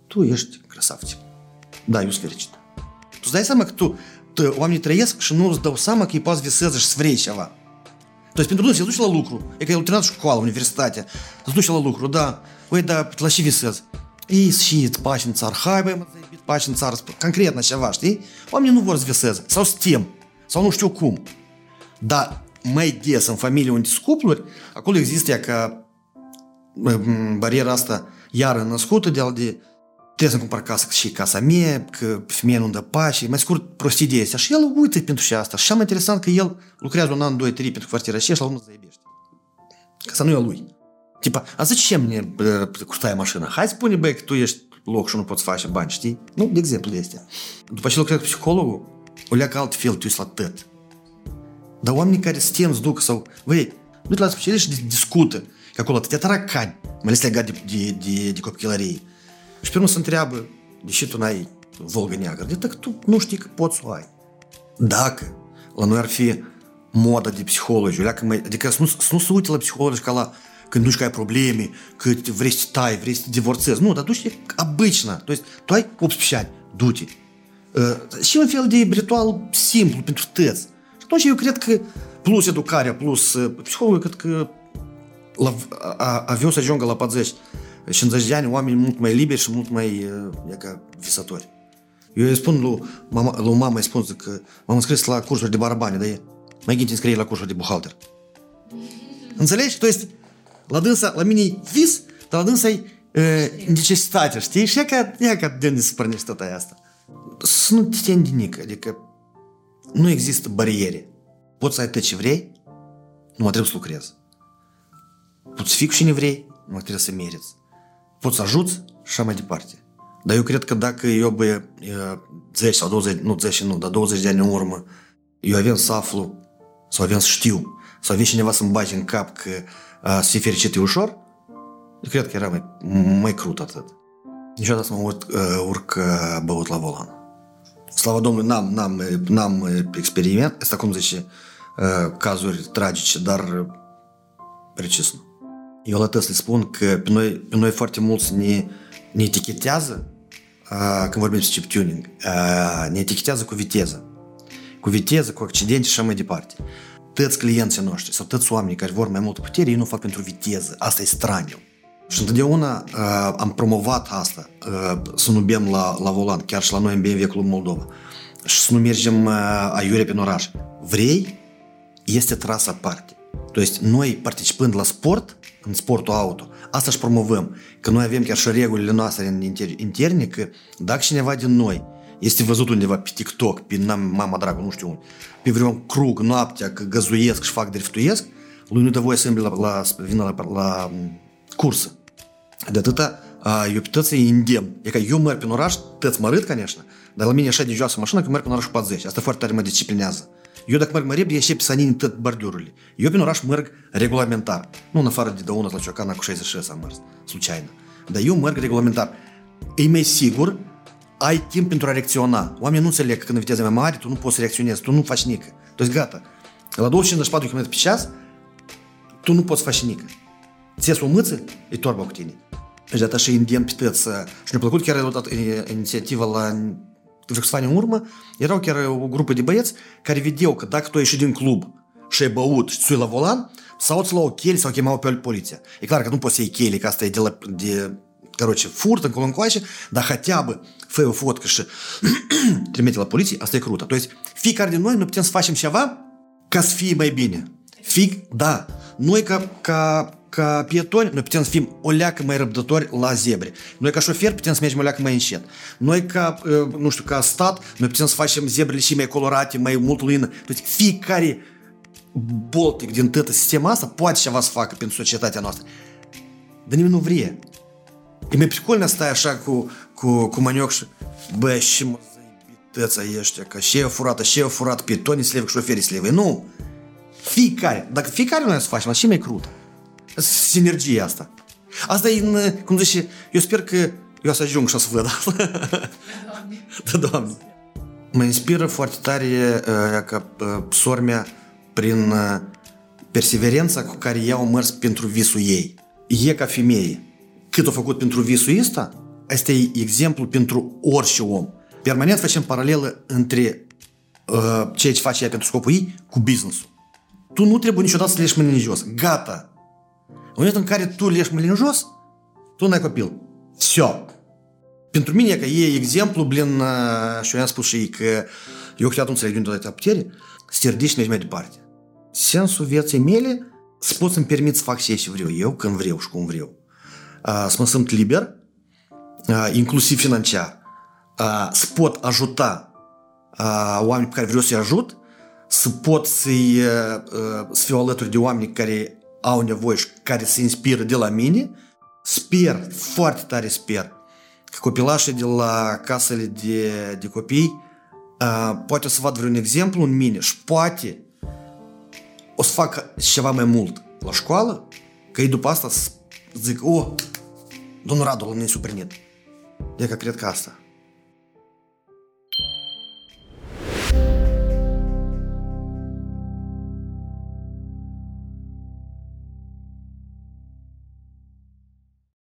tu ești crăsav Da, eu sunt fericit. Tu îți dai seama că tu, tu oamenii trăiesc și nu îți dau seama că ei poate viseze și ceva. То есть pentru dânsul se duce la lucru. E că el terminat școală, universitate. Se duce la lucru, da. Oi, da, la și în țară. Hai, băi, mă, pași în țară. Concret, ceva, știi? Oamenii nu vor să viseze. Sau să tem. Sau nu știu cum. Dar mai des în familie unde sunt cupluri, acolo există ca bariera asta iară născută de, de trebuie să-mi cumpăr casă și casa mea, că femeia nu dă pași, mai scurt, prostii de astea. Și el uită pentru și asta. Și cel mai interesant că el lucrează un an, doi, trei pentru kvartira și la urmă se iubește. Casa nu e a lui. Tipa, a ce мне custaia mașina? Hai spune, băi, că tu ești loc și nu poți face bani, știi? Nu, de exemplu este. După ce lucrează psihologul, o leacă altfel, tu ești la tăt. Dar oamenii care stem, duc sau, băi, nu te la specialiști discută, că acolo atâtea taracani, mai ales legat de, de, de, de copilărie. Și pe urmă se întreabă, deși tu n-ai Volga neagră, de că tu nu știi că poți să o ai. Dacă la noi ar fi moda de psihologi, adică să nu, să nu se uite la psihologi ca la când duci că ai probleme, că vrei să tai, vrei să te divorțezi. Nu, dar duci обычно. То есть tu ai 18 ani, du-te. Uh, și un fel de ritual simplu pentru tăți. Și atunci eu cred că plus educarea, plus uh, psihologul, cred că la, a, aveau să ajungă la 40 în 50 de ani oameni mult mai liberi și mult mai uh, e, ca visători. Eu îi spun lui mama, lui mama îi spun că m-am înscris la cursuri de barabane, dar mai gândi înscrie la cursuri de buhalter. Înțelegi? Tu ești la dânsa, la mine vis, dar la dânsa e uh, necesitate, știi? Și e ca, e ca de unde se pornește tot asta. Să nu te temi de adică nu există bariere. Poți să ai tot ce vrei, numai trebuie să lucrezi. Poți fi cu cine vrei, numai trebuie să meriți. Poți să ajuți și așa mai departe. Dar eu cred că dacă eu, bă, 10 sau 20, nu 10, nu, dar 20 de ani în urmă, eu aveam să aflu, sau aveam să știu, sau avea cineva să-mi bage în cap că a, să fie fericit e ușor, eu cred că era mai, mai crut atât. Niciodată să mă urc, urc băut la volan. Slavă Domnului, n-am, n-am, n-am experiment, asta cum zice, cazuri tragice, dar precis nu. Eu la tăs le spun că pe noi, pe noi foarte mulți ne, ne etichetează uh, când vorbim despre chip tuning, uh, ne etichetează cu viteză. Cu viteză, cu accidente și așa mai departe. Toți clienții noștri sau toți oamenii care vor mai multă putere, ei nu fac pentru viteză. Asta e straniu. Și întotdeauna uh, am promovat asta, uh, să nu bem la, la volan, chiar și la noi în BMW Club Moldova. Și să nu mergem uh, aiurea pe oraș. Vrei? Este trasă aparte. То есть noi participând la sport, în sportul auto. Asta și promovăm. Că noi avem chiar și regulile noastre interne, că dacă cineva din noi este văzut undeva pe TikTok, pe mama dragă, nu știu unde, pe vreun crug noaptea, că găzuiesc și fac driftuiesc, lui nu dă voie să îmbli la, la, vină la, la cursă. De atâta, eu pe toți îi îndemn. E ca eu merg pe oraș, tăți mă râd, конечно, dar la mine așa de joasă mașina că merg pe oraș cu 40. Asta foarte tare mă disciplinează. Eu dacă merg mai repede, ieși pe sanini tot bordurile. Eu prin oraș merg regulamentar. Nu în afară de dăună la Ciocana cu 66 am mers, случайно. Dar eu merg regulamentar. E mai sigur, ai timp pentru a reacționa. Oamenii nu înțeleg că când viteza e mai mare, tu nu poți să reacționezi, tu nu faci nică. Tu gata. La 254 km pe ceas, tu nu poți face nică. Ți o mâță, e torba cu tine. Deci de și îndemn pe tăți. Și ne-a plăcut chiar o inițiativa la vreo ani în urmă, erau chiar o grupă de băieți care vedeau că dacă tu ai ieșit din club și ai băut și ți la volan, sau îți luau cheli sau chemau pe poliția. E clar că nu poți să iei cheli, că asta e de, la, de короче, фурт încolo încoace, dar хотя бы fă o fotcă și trimite la poliție, asta e crută. То есть fiecare din noi noi putem să facem ceva ca să fie mai bine. Fic, da. Noi ca, ca, ca pietoni, noi putem să fim o leacă mai răbdători la zebre. Noi ca șofer putem să mergem o leacă mai încet. Noi ca, ă, nu știu, ca stat, noi putem să facem zebrele și mai colorate, mai mult luină. Deci fiecare boltic din toată sistema asta poate ceva să facă pentru societatea noastră. Dar nimeni nu vrea. E mai pricolnă stai așa cu, cu, cu manioc și bă, și mă tăța ăștia, că și eu furat, și eu furat, pietonii sleve, șoferii sleve. Nu! Fiecare. Dacă fiecare noi să facem, așa mai crută. Sinergia asta. Asta e, în, cum zice, eu sper că eu să ajung și să văd asta. Da, Doamne. Mă inspiră foarte tare uh, că uh, sora mea prin uh, perseverența cu care ea au mers pentru visul ei. E ca femeie. Cât a făcut pentru visul ăsta, asta e exemplu pentru orice om. Permanent facem paralelă între uh, ceea ce face ea pentru scopul ei cu business-ul. Tu nu trebuie niciodată să leși mâinile jos. Gata. Momentul în care tu leși mâinile jos, tu n-ai copil. Все. E uh, ridici și mai departe. Sensul vieții mele, să pot să-mi permit să fac ce vreau eu, când vreau și cum vreau. Uh, să mă simt liber, uh, inclusiv financiar, să pot ajuta oameni pe care vreau să-i ajut, să pot să-i, să fiu alături de oameni care au nevoie și care se inspiră de la mine, sper, foarte tare sper, că copilașii de la casele de, de copii uh, poate o să vadă vreun exemplu în mine și poate o să facă ceva mai mult la școală, că ei după asta zic, o, oh, domnul Radu, la mine suprinit. Eu deci, că cred că asta.